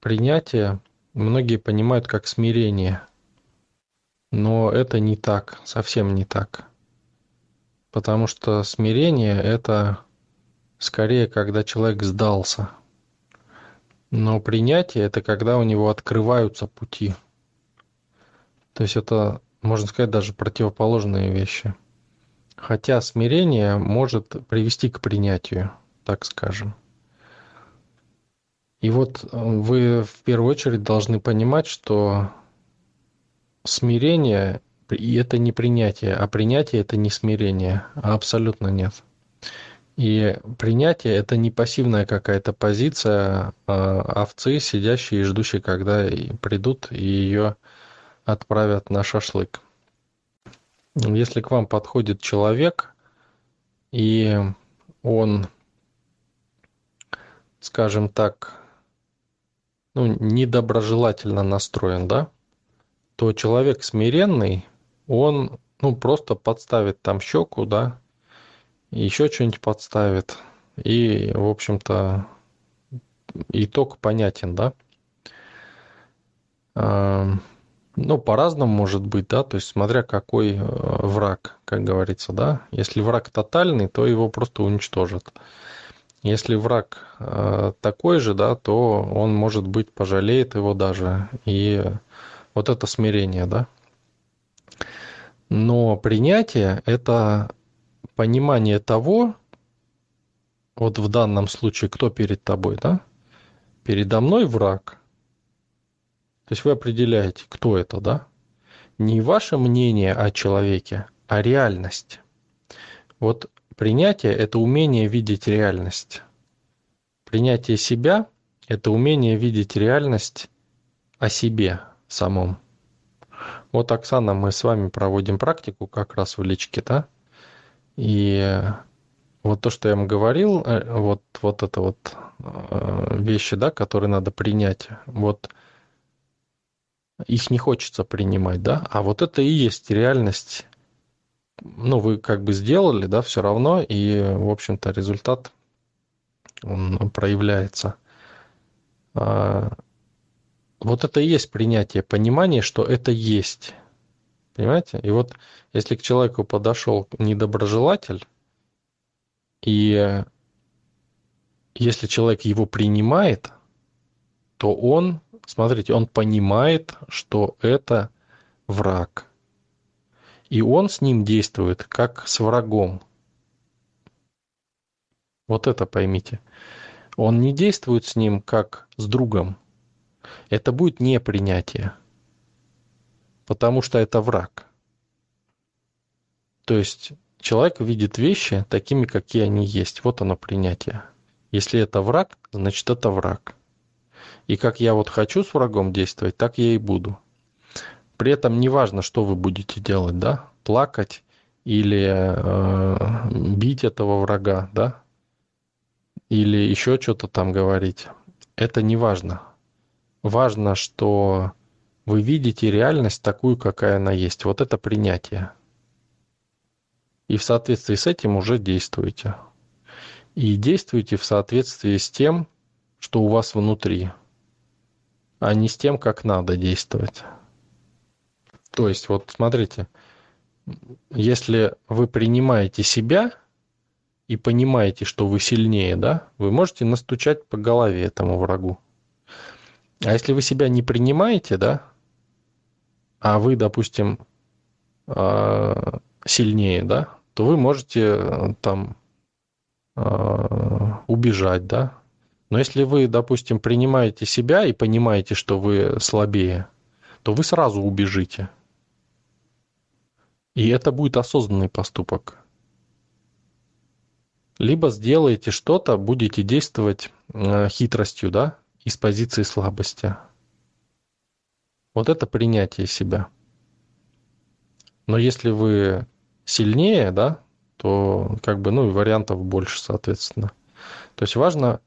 принятие многие понимают как смирение. Но это не так, совсем не так. Потому что смирение – это скорее, когда человек сдался. Но принятие – это когда у него открываются пути. То есть это, можно сказать, даже противоположные вещи. Хотя смирение может привести к принятию, так скажем. И вот э, вы в первую очередь должны понимать, что смирение и это не принятие, а принятие это не смирение, а абсолютно нет. И принятие это не пассивная какая-то позиция а овцы, сидящей и ждущей, когда придут и ее отправят на шашлык. Если к вам подходит человек, и он, скажем так, ну, недоброжелательно настроен, да, то человек смиренный, он ну, просто подставит там щеку, да, еще что-нибудь подставит. И, в общем-то, итог понятен, да. Ну, по-разному может быть, да, то есть смотря какой э, враг, как говорится, да. Если враг тотальный, то его просто уничтожат. Если враг э, такой же, да, то он, может быть, пожалеет его даже. И вот это смирение, да. Но принятие – это понимание того, вот в данном случае, кто перед тобой, да? Передо мной враг. То есть вы определяете, кто это, да? Не ваше мнение о человеке, а реальность. Вот принятие – это умение видеть реальность. Принятие себя – это умение видеть реальность о себе самом. Вот, Оксана, мы с вами проводим практику как раз в личке, да? И вот то, что я вам говорил, э, вот, вот это вот э, вещи, да, которые надо принять, вот их не хочется принимать, да, а вот это и есть реальность. Ну, вы как бы сделали, да, все равно, и, в общем-то, результат, он проявляется. А, вот это и есть принятие, понимание, что это есть. Понимаете? И вот если к человеку подошел недоброжелатель, и если человек его принимает, то он, смотрите, он понимает, что это враг. И он с ним действует как с врагом. Вот это поймите. Он не действует с ним как с другом. Это будет непринятие. Потому что это враг. То есть человек видит вещи такими, какие они есть. Вот оно принятие. Если это враг, значит это враг. И как я вот хочу с врагом действовать, так я и буду. При этом не важно, что вы будете делать, да, плакать или э, бить этого врага, да, или еще что-то там говорить. Это не важно. Важно, что вы видите реальность такую, какая она есть. Вот это принятие и в соответствии с этим уже действуете. И действуйте в соответствии с тем, что у вас внутри, а не с тем, как надо действовать. То есть, вот смотрите, если вы принимаете себя и понимаете, что вы сильнее, да, вы можете настучать по голове этому врагу. А если вы себя не принимаете, да, а вы, допустим, а, сильнее, да, то вы можете э, там э, убежать, да. Но если вы, допустим, принимаете себя и понимаете, что вы слабее, то вы сразу убежите. И это будет осознанный поступок. Либо сделаете что-то, будете действовать э, хитростью, да, из позиции слабости. Вот это принятие себя. Но если вы сильнее, да, то как бы, ну, и вариантов больше, соответственно. То есть важно,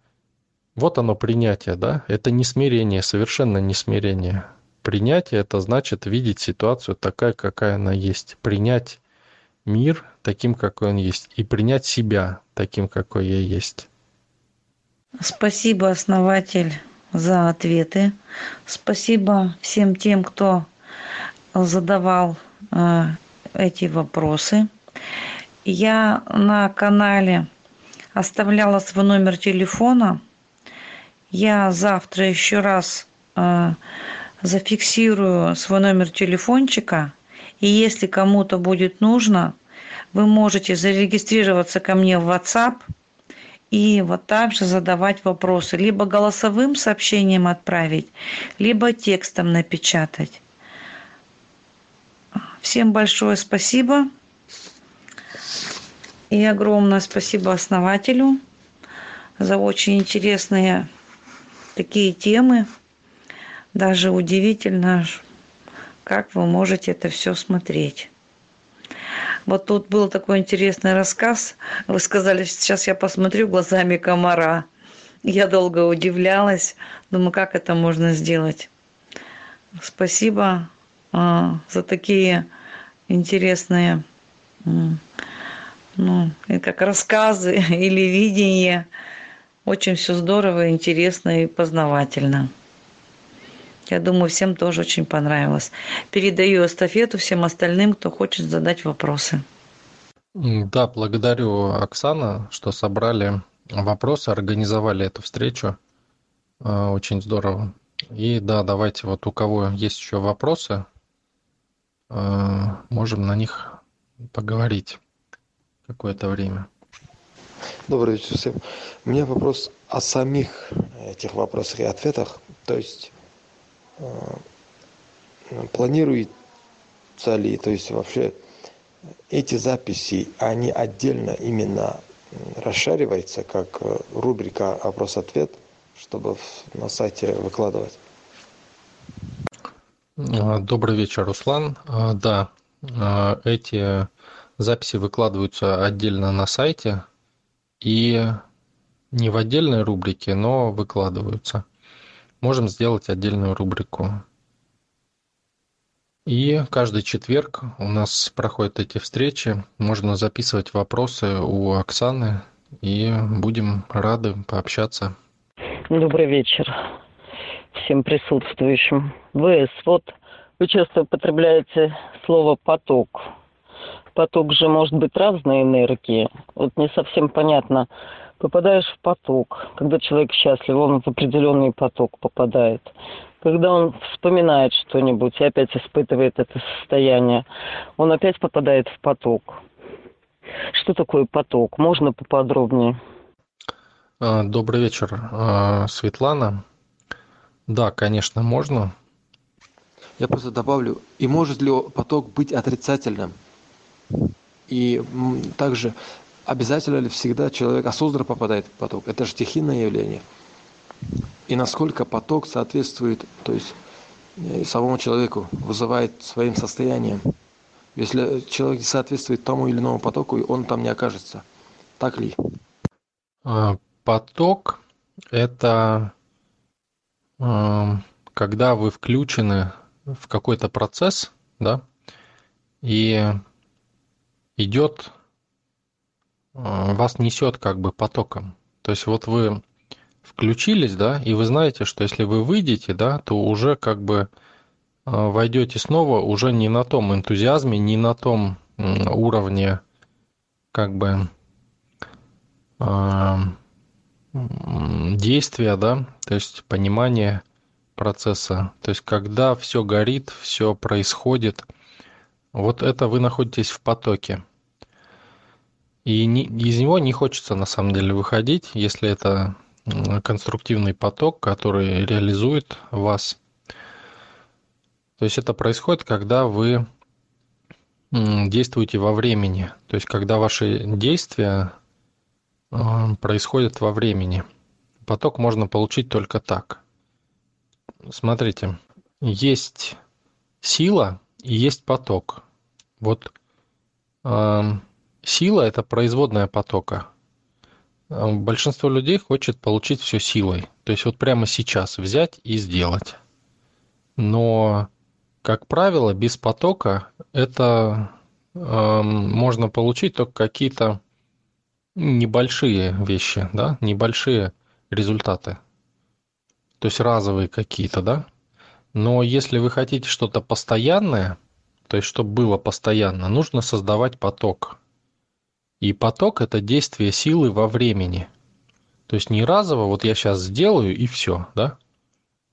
вот оно принятие, да, это не смирение, совершенно не смирение. Принятие – это значит видеть ситуацию такая, какая она есть. Принять мир таким, какой он есть. И принять себя таким, какой я есть. Спасибо, основатель, за ответы. Спасибо всем тем, кто задавал э, эти вопросы. Я на канале оставляла свой номер телефона. Я завтра еще раз э, зафиксирую свой номер телефончика. И если кому-то будет нужно, вы можете зарегистрироваться ко мне в WhatsApp и вот так же задавать вопросы. Либо голосовым сообщением отправить, либо текстом напечатать. Всем большое спасибо. И огромное спасибо основателю за очень интересные такие темы. Даже удивительно, как вы можете это все смотреть. Вот тут был такой интересный рассказ. Вы сказали, сейчас я посмотрю глазами комара. Я долго удивлялась, думаю, как это можно сделать. Спасибо а, за такие интересные, ну, как рассказы или видения. Очень все здорово, интересно и познавательно. Я думаю, всем тоже очень понравилось. Передаю эстафету всем остальным, кто хочет задать вопросы. Да, благодарю, Оксана, что собрали вопросы, организовали эту встречу. А, очень здорово. И да, давайте вот у кого есть еще вопросы, а, можем на них поговорить какое-то время. Добрый вечер всем. У меня вопрос о самих этих вопросах и ответах. То есть планируется ли, то есть вообще эти записи, они отдельно именно расшариваются, как э, рубрика «Вопрос-ответ», чтобы на сайте выкладывать? А, добрый вечер, Руслан. Да, эти записи выкладываются отдельно на сайте и не в отдельной рубрике, но выкладываются. Можем сделать отдельную рубрику и каждый четверг у нас проходят эти встречи. Можно записывать вопросы у Оксаны, и будем рады пообщаться. Добрый вечер всем присутствующим. Вы, вот, вы часто употребляете слово «поток». Поток же может быть разной энергии. Вот не совсем понятно, попадаешь в поток, когда человек счастлив, он в определенный поток попадает когда он вспоминает что-нибудь и опять испытывает это состояние, он опять попадает в поток. Что такое поток? Можно поподробнее? А, добрый вечер, а, Светлана. Да, конечно, можно. Я просто добавлю, и может ли поток быть отрицательным? И также обязательно ли всегда человек осознанно попадает в поток? Это же стихийное явление и насколько поток соответствует, то есть э, самому человеку, вызывает своим состоянием. Если человек не соответствует тому или иному потоку, он там не окажется. Так ли? А, поток – это а, когда вы включены в какой-то процесс, да, и идет, а, вас несет как бы потоком. То есть вот вы включились, да, и вы знаете, что если вы выйдете, да, то уже как бы а, войдете снова уже не на том энтузиазме, не на том уровне как бы а, действия, да, то есть понимание процесса. То есть когда все горит, все происходит, вот это вы находитесь в потоке. И не, из него не хочется на самом деле выходить, если это конструктивный поток, который реализует вас. То есть это происходит, когда вы действуете во времени, то есть когда ваши действия а, происходят во времени. Поток можно получить только так. Смотрите, есть сила и есть поток. Вот сила это производная потока, а, большинство людей хочет получить все силой. То есть вот прямо сейчас взять и сделать. Но, как правило, без потока это э, можно получить только какие-то небольшие вещи, да, небольшие результаты. То есть разовые какие-то, да. Но если вы хотите что-то постоянное, то есть чтобы было постоянно, нужно создавать поток. И поток – это действие силы во времени. То есть не разово, вот я сейчас сделаю и все, да?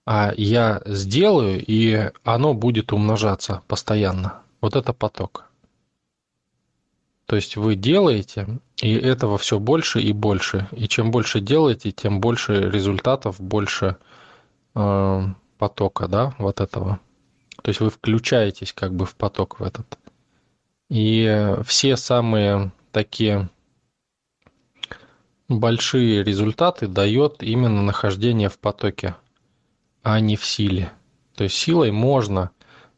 А я сделаю, и оно будет умножаться постоянно. Вот это поток. То есть вы делаете, и этого все больше и больше. И чем больше делаете, тем больше результатов, больше э, потока, да, вот этого. То есть вы включаетесь как бы в поток в этот. И все самые такие большие результаты дает именно нахождение в потоке, а не в силе. То есть силой можно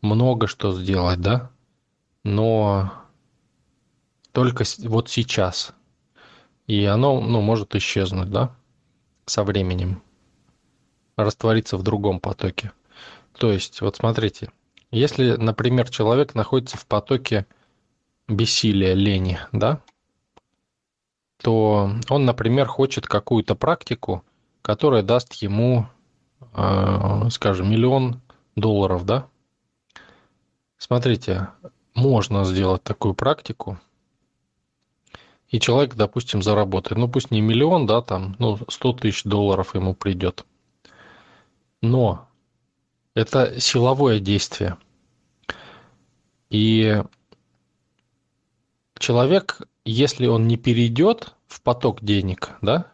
много что сделать, да, но только вот сейчас. И оно ну, может исчезнуть, да, со временем, раствориться в другом потоке. То есть, вот смотрите, если, например, человек находится в потоке бессилия, лени, да, то он, например, хочет какую-то практику, которая даст ему, э, скажем, миллион долларов, да? Смотрите, можно сделать такую практику, и человек, допустим, заработает, ну пусть не миллион, да, там, ну 100 тысяч долларов ему придет. Но это силовое действие. И человек, если он не перейдет в поток денег, да,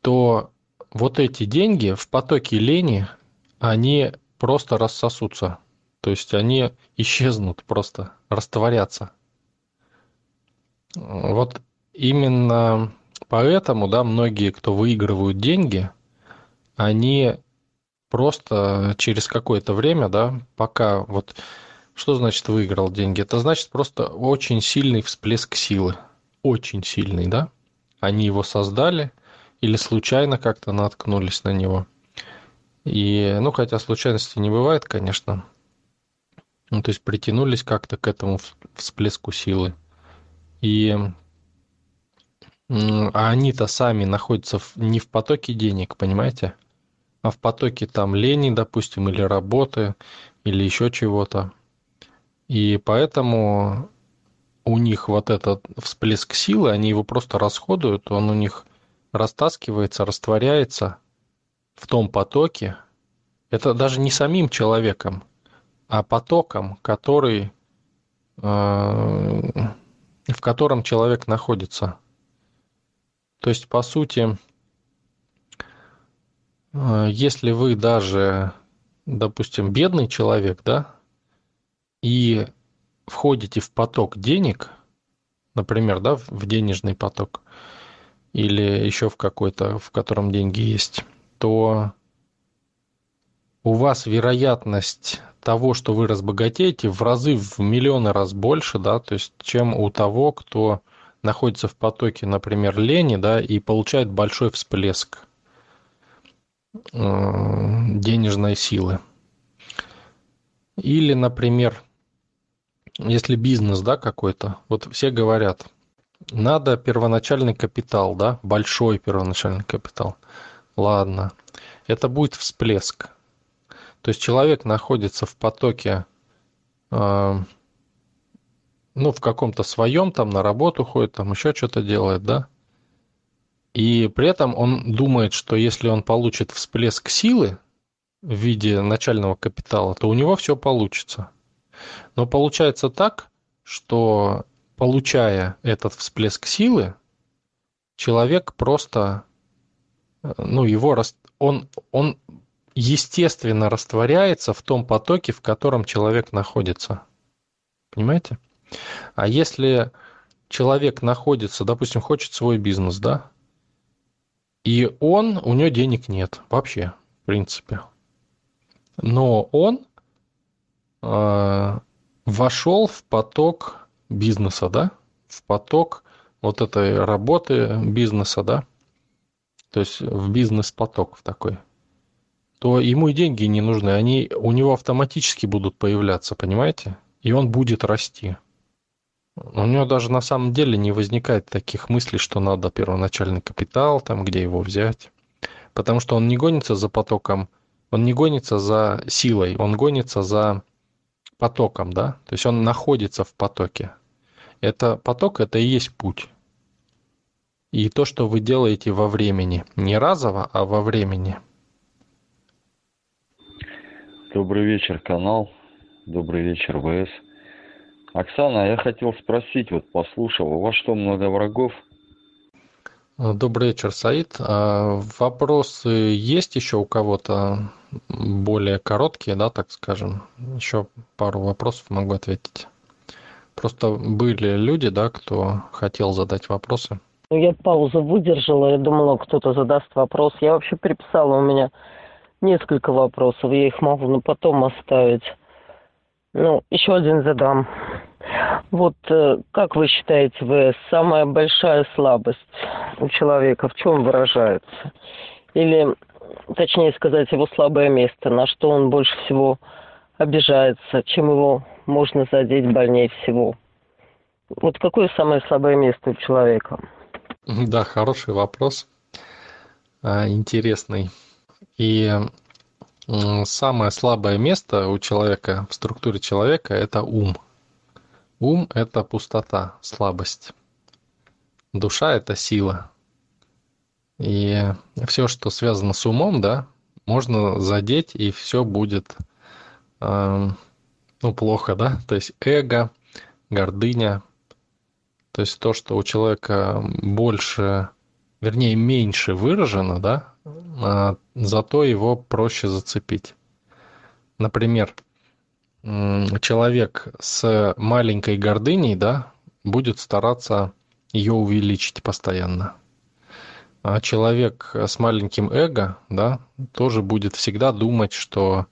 то вот эти деньги в потоке лени, они просто рассосутся. То есть они исчезнут просто, растворятся. Вот именно поэтому, да, многие, кто выигрывают деньги, они просто через какое-то время, да, пока вот что значит выиграл деньги? Это значит просто очень сильный всплеск силы. Очень сильный, да? Они его создали или случайно как-то наткнулись на него. И, ну, хотя случайности не бывает, конечно. Ну, то есть притянулись как-то к этому всплеску силы. И а они-то сами находятся в, не в потоке денег, понимаете? А в потоке там лени, допустим, или работы, или еще чего-то. И поэтому у них вот этот всплеск силы, они его просто расходуют, он у них растаскивается, растворяется в том потоке. Это даже не самим человеком, а потоком, который, э, в котором человек находится. То есть, по сути, э, если вы даже, допустим, бедный человек, да, и входите в поток денег, например, да, в денежный поток, или еще в какой-то, в котором деньги есть, то у вас вероятность того, что вы разбогатеете, в разы, в миллионы раз больше, да, то есть, чем у того, кто находится в потоке, например, лени, да, и получает большой всплеск э, денежной силы. Или, например, если бизнес, да, какой-то, вот все говорят, надо первоначальный капитал, да, большой первоначальный капитал. Ладно, это будет всплеск. То есть человек находится в потоке, э, ну, в каком-то своем, там, на работу ходит, там, еще что-то делает, да, и при этом он думает, что если он получит всплеск силы в виде начального капитала, то у него все получится – но получается так, что получая этот всплеск силы, человек просто, ну, его, он, он естественно растворяется в том потоке, в котором человек находится. Понимаете? А если человек находится, допустим, хочет свой бизнес, да, и он, у него денег нет вообще, в принципе. Но он э, вошел в поток бизнеса, да, в поток вот этой работы бизнеса, да, то есть в бизнес-поток в такой, то ему и деньги не нужны, они у него автоматически будут появляться, понимаете? И он будет расти. У него даже на самом деле не возникает таких мыслей, что надо первоначальный капитал, там, где его взять. Потому что он не гонится за потоком, он не гонится за силой, он гонится за потоком, да, то есть он находится в потоке. Это поток, это и есть путь. И то, что вы делаете во времени, не разово, а во времени. Добрый вечер, канал. Добрый вечер, ВС. Оксана, я хотел спросить, вот послушал, у вас что, много врагов? Добрый вечер, Саид. А, вопросы есть еще у кого-то? Более короткие, да, так скажем. Еще пару вопросов могу ответить. Просто были люди, да, кто хотел задать вопросы. Ну, я паузу выдержала, я думала, кто-то задаст вопрос. Я вообще приписала, у меня несколько вопросов, я их могу на потом оставить. Ну, еще один задам. Вот э, как вы считаете, вы самая большая слабость у человека в чем выражается? Или, точнее сказать, его слабое место, на что он больше всего обижается, чем его можно задеть больнее всего? Вот какое самое слабое место у человека? Да, хороший вопрос. А, интересный. И самое слабое место у человека, в структуре человека, это ум. Ум – это пустота, слабость. Душа – это сила. И все, что связано с умом, да, можно задеть, и все будет э, ну, плохо, да. То есть эго, гордыня, то есть то, что у человека больше, вернее, меньше выражено, да, а зато его проще зацепить. Например, человек с маленькой гордыней, да, будет стараться ее увеличить постоянно. А человек с маленьким эго, да, тоже будет всегда думать, что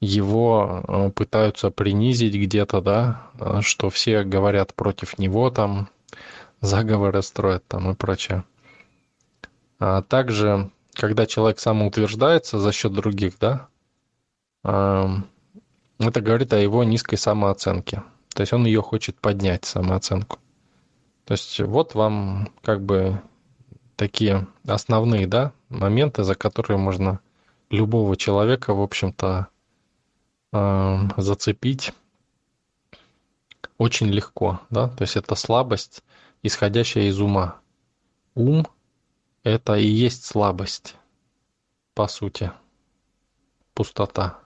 его э, пытаются принизить где-то, да, что все говорят против него там, заговоры строят там и прочее. А также, когда человек самоутверждается за счет других, да, это говорит о его низкой самооценке. То есть он ее хочет поднять, самооценку. То есть вот вам как бы такие основные да, моменты, за которые можно любого человека, в общем-то, э, зацепить очень легко. Да? То есть это слабость, исходящая из ума. Ум – это и есть слабость, по сути, пустота.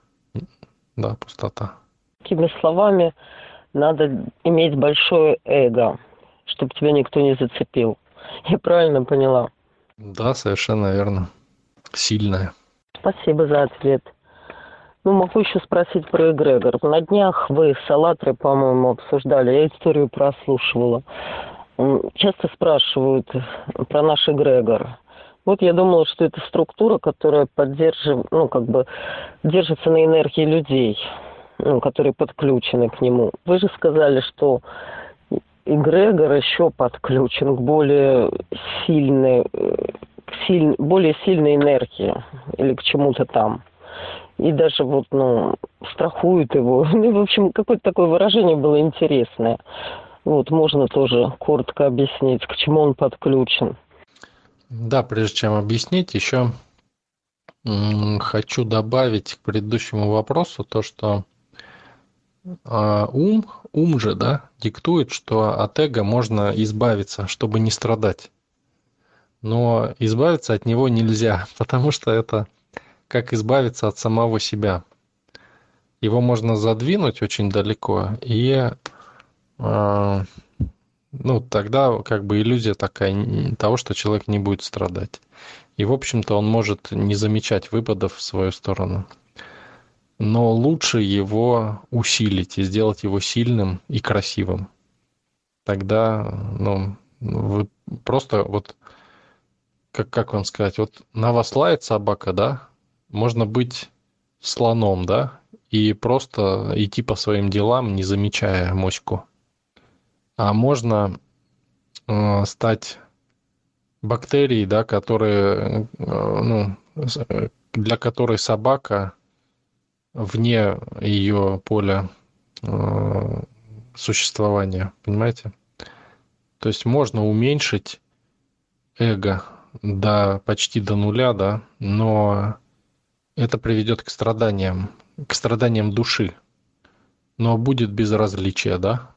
Да, пустота. Такими словами, надо иметь большое эго, чтобы тебя никто не зацепил. Я правильно поняла? Да, совершенно верно. Сильная. Спасибо за ответ. Ну, могу еще спросить про эгрегор. На днях вы с Аллатрой, по-моему, обсуждали, я историю прослушивала. Часто спрашивают про наш эгрегор. Вот я думала, что это структура, которая поддерживает, ну, как бы держится на энергии людей, ну, которые подключены к нему. Вы же сказали, что эгрегор еще подключен к более сильной, силь, более сильной энергии или к чему-то там. И даже вот, ну, страхуют его. Ну, в общем, какое-то такое выражение было интересное. Вот, можно тоже коротко объяснить, к чему он подключен. Да, прежде чем объяснить, еще хочу добавить к предыдущему вопросу то, что а, ум, ум же, да, диктует, что от эго можно избавиться, чтобы не страдать. Но избавиться от него нельзя, потому что это как избавиться от самого себя. Его можно задвинуть очень далеко, и а, ну, тогда как бы иллюзия такая того, что человек не будет страдать. И, в общем-то, он может не замечать выпадов в свою сторону. Но лучше его усилить и сделать его сильным и красивым. Тогда, ну, вы просто вот, как, как вам сказать, вот на вас лает собака, да, можно быть слоном, да, и просто идти по своим делам, не замечая моську а можно э, стать бактерией, да, которые, э, ну, для которой собака вне ее поля э, существования, понимаете? То есть можно уменьшить эго до почти до нуля, да, но это приведет к страданиям, к страданиям души, но будет безразличие, да,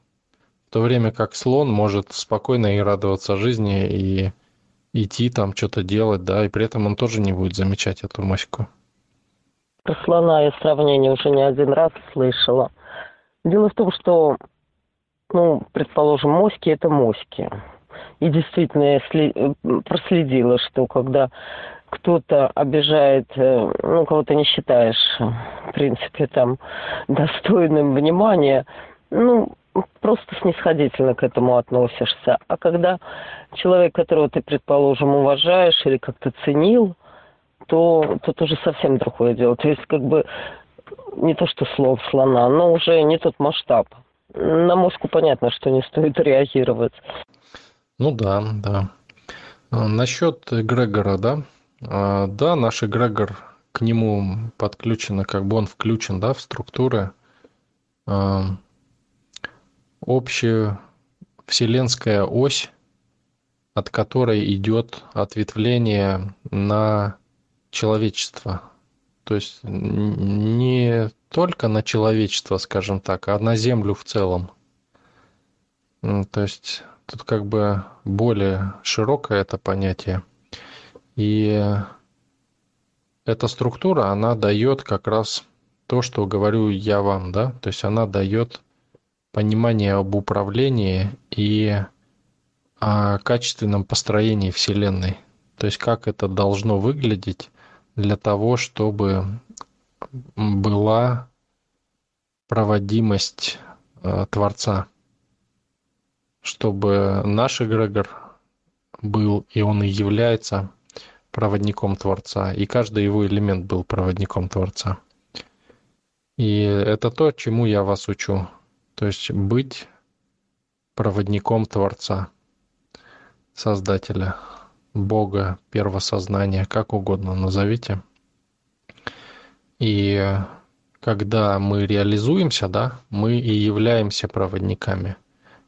в то время как слон может спокойно и радоваться жизни и идти там что-то делать, да, и при этом он тоже не будет замечать эту моську. Про слона я сравнение уже не один раз слышала. Дело в том, что, ну, предположим, моськи – это моськи. И действительно, я сли... проследила, что когда кто-то обижает, э, ну, кого-то не считаешь, в принципе, там, достойным внимания, ну, просто снисходительно к этому относишься. А когда человек, которого ты, предположим, уважаешь или как-то ценил, то тут уже совсем другое дело. То есть как бы не то что слов слона, но уже не тот масштаб. На мушку понятно, что не стоит реагировать. Ну да, да. А, Насчет эгрегора, да? А, Да, наш эгрегор, к нему подключено, как бы он включен, да, в структуры. А, Общая вселенская ось, от которой идет ответвление на человечество. То есть не только на человечество, скажем так, а на Землю в целом. М, То есть тут как бы более широкое это понятие. И эта структура, она дает как раз то, что говорю я вам, да, то есть она дает понимание об управлении и о качественном построении Вселенной. То есть как это должно выглядеть для того, чтобы была проводимость э, Творца, чтобы наш эгрегор был, и он и является проводником Творца, и каждый его элемент был проводником Творца. И это то, чему я вас учу. То есть быть проводником Творца, Создателя, Бога, первосознания, как угодно назовите. И когда мы реализуемся, да, мы и являемся проводниками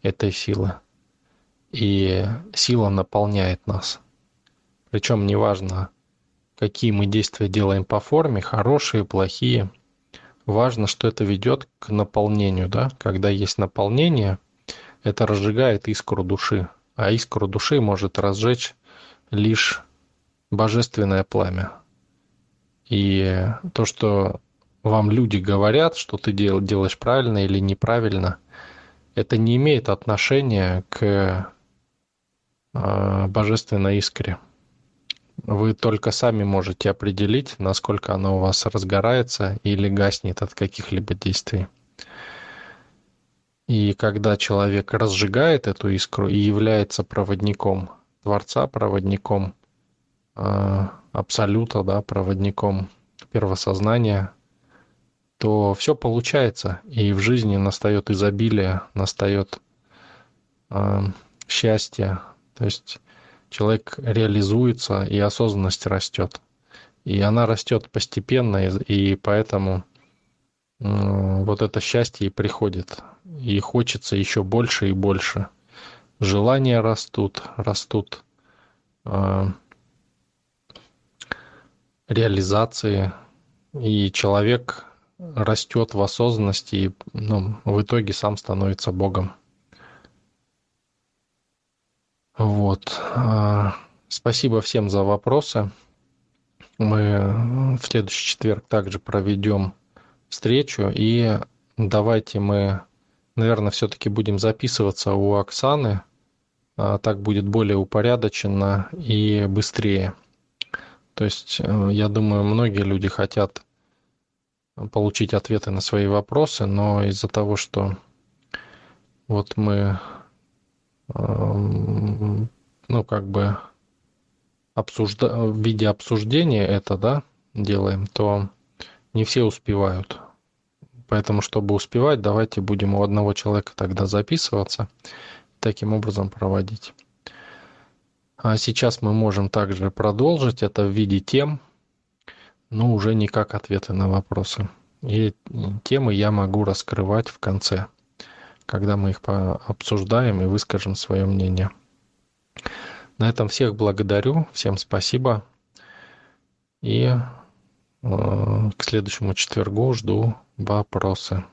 этой силы. И сила наполняет нас. Причем неважно, какие мы действия делаем по форме, хорошие, плохие. Важно, что это ведет к наполнению, да. Когда есть наполнение, это разжигает искру души. А искру души может разжечь лишь божественное пламя. И то, что вам люди говорят, что ты дел, делаешь правильно или неправильно, это не имеет отношения к э, божественной искре. Вы только сами можете определить, насколько она у вас разгорается или гаснет от каких-либо действий. И когда человек разжигает эту искру и является проводником Творца, проводником э, Абсолюта, да, проводником первосознания, то все получается, и в жизни настает изобилие, настает э, счастье. То есть человек реализуется, и осознанность растет. И она растет постепенно, и, поэтому вот это счастье и приходит. И хочется еще больше и больше. Желания растут, растут э, реализации, и человек растет в осознанности и ну, в итоге сам становится Богом. Вот. А, Спасибо всем за вопросы. Мы в следующий четверг также проведем встречу. И давайте мы, наверное, все-таки будем записываться у Оксаны. А, Так будет более упорядоченно и быстрее. То есть, э, я думаю, многие люди хотят получить ответы на свои вопросы, но из-за того, что вот мы, эм, ну, как бы обсужда... в виде обсуждения это, да, делаем, то не все успевают. Поэтому, чтобы успевать, давайте будем у одного человека тогда записываться, таким образом проводить. А сейчас мы можем также продолжить это в виде тем, но уже не как ответы на вопросы. И темы я могу раскрывать в конце, когда мы их обсуждаем и выскажем свое мнение. На этом всех благодарю, всем спасибо. И э, к следующему четвергу жду вопросы.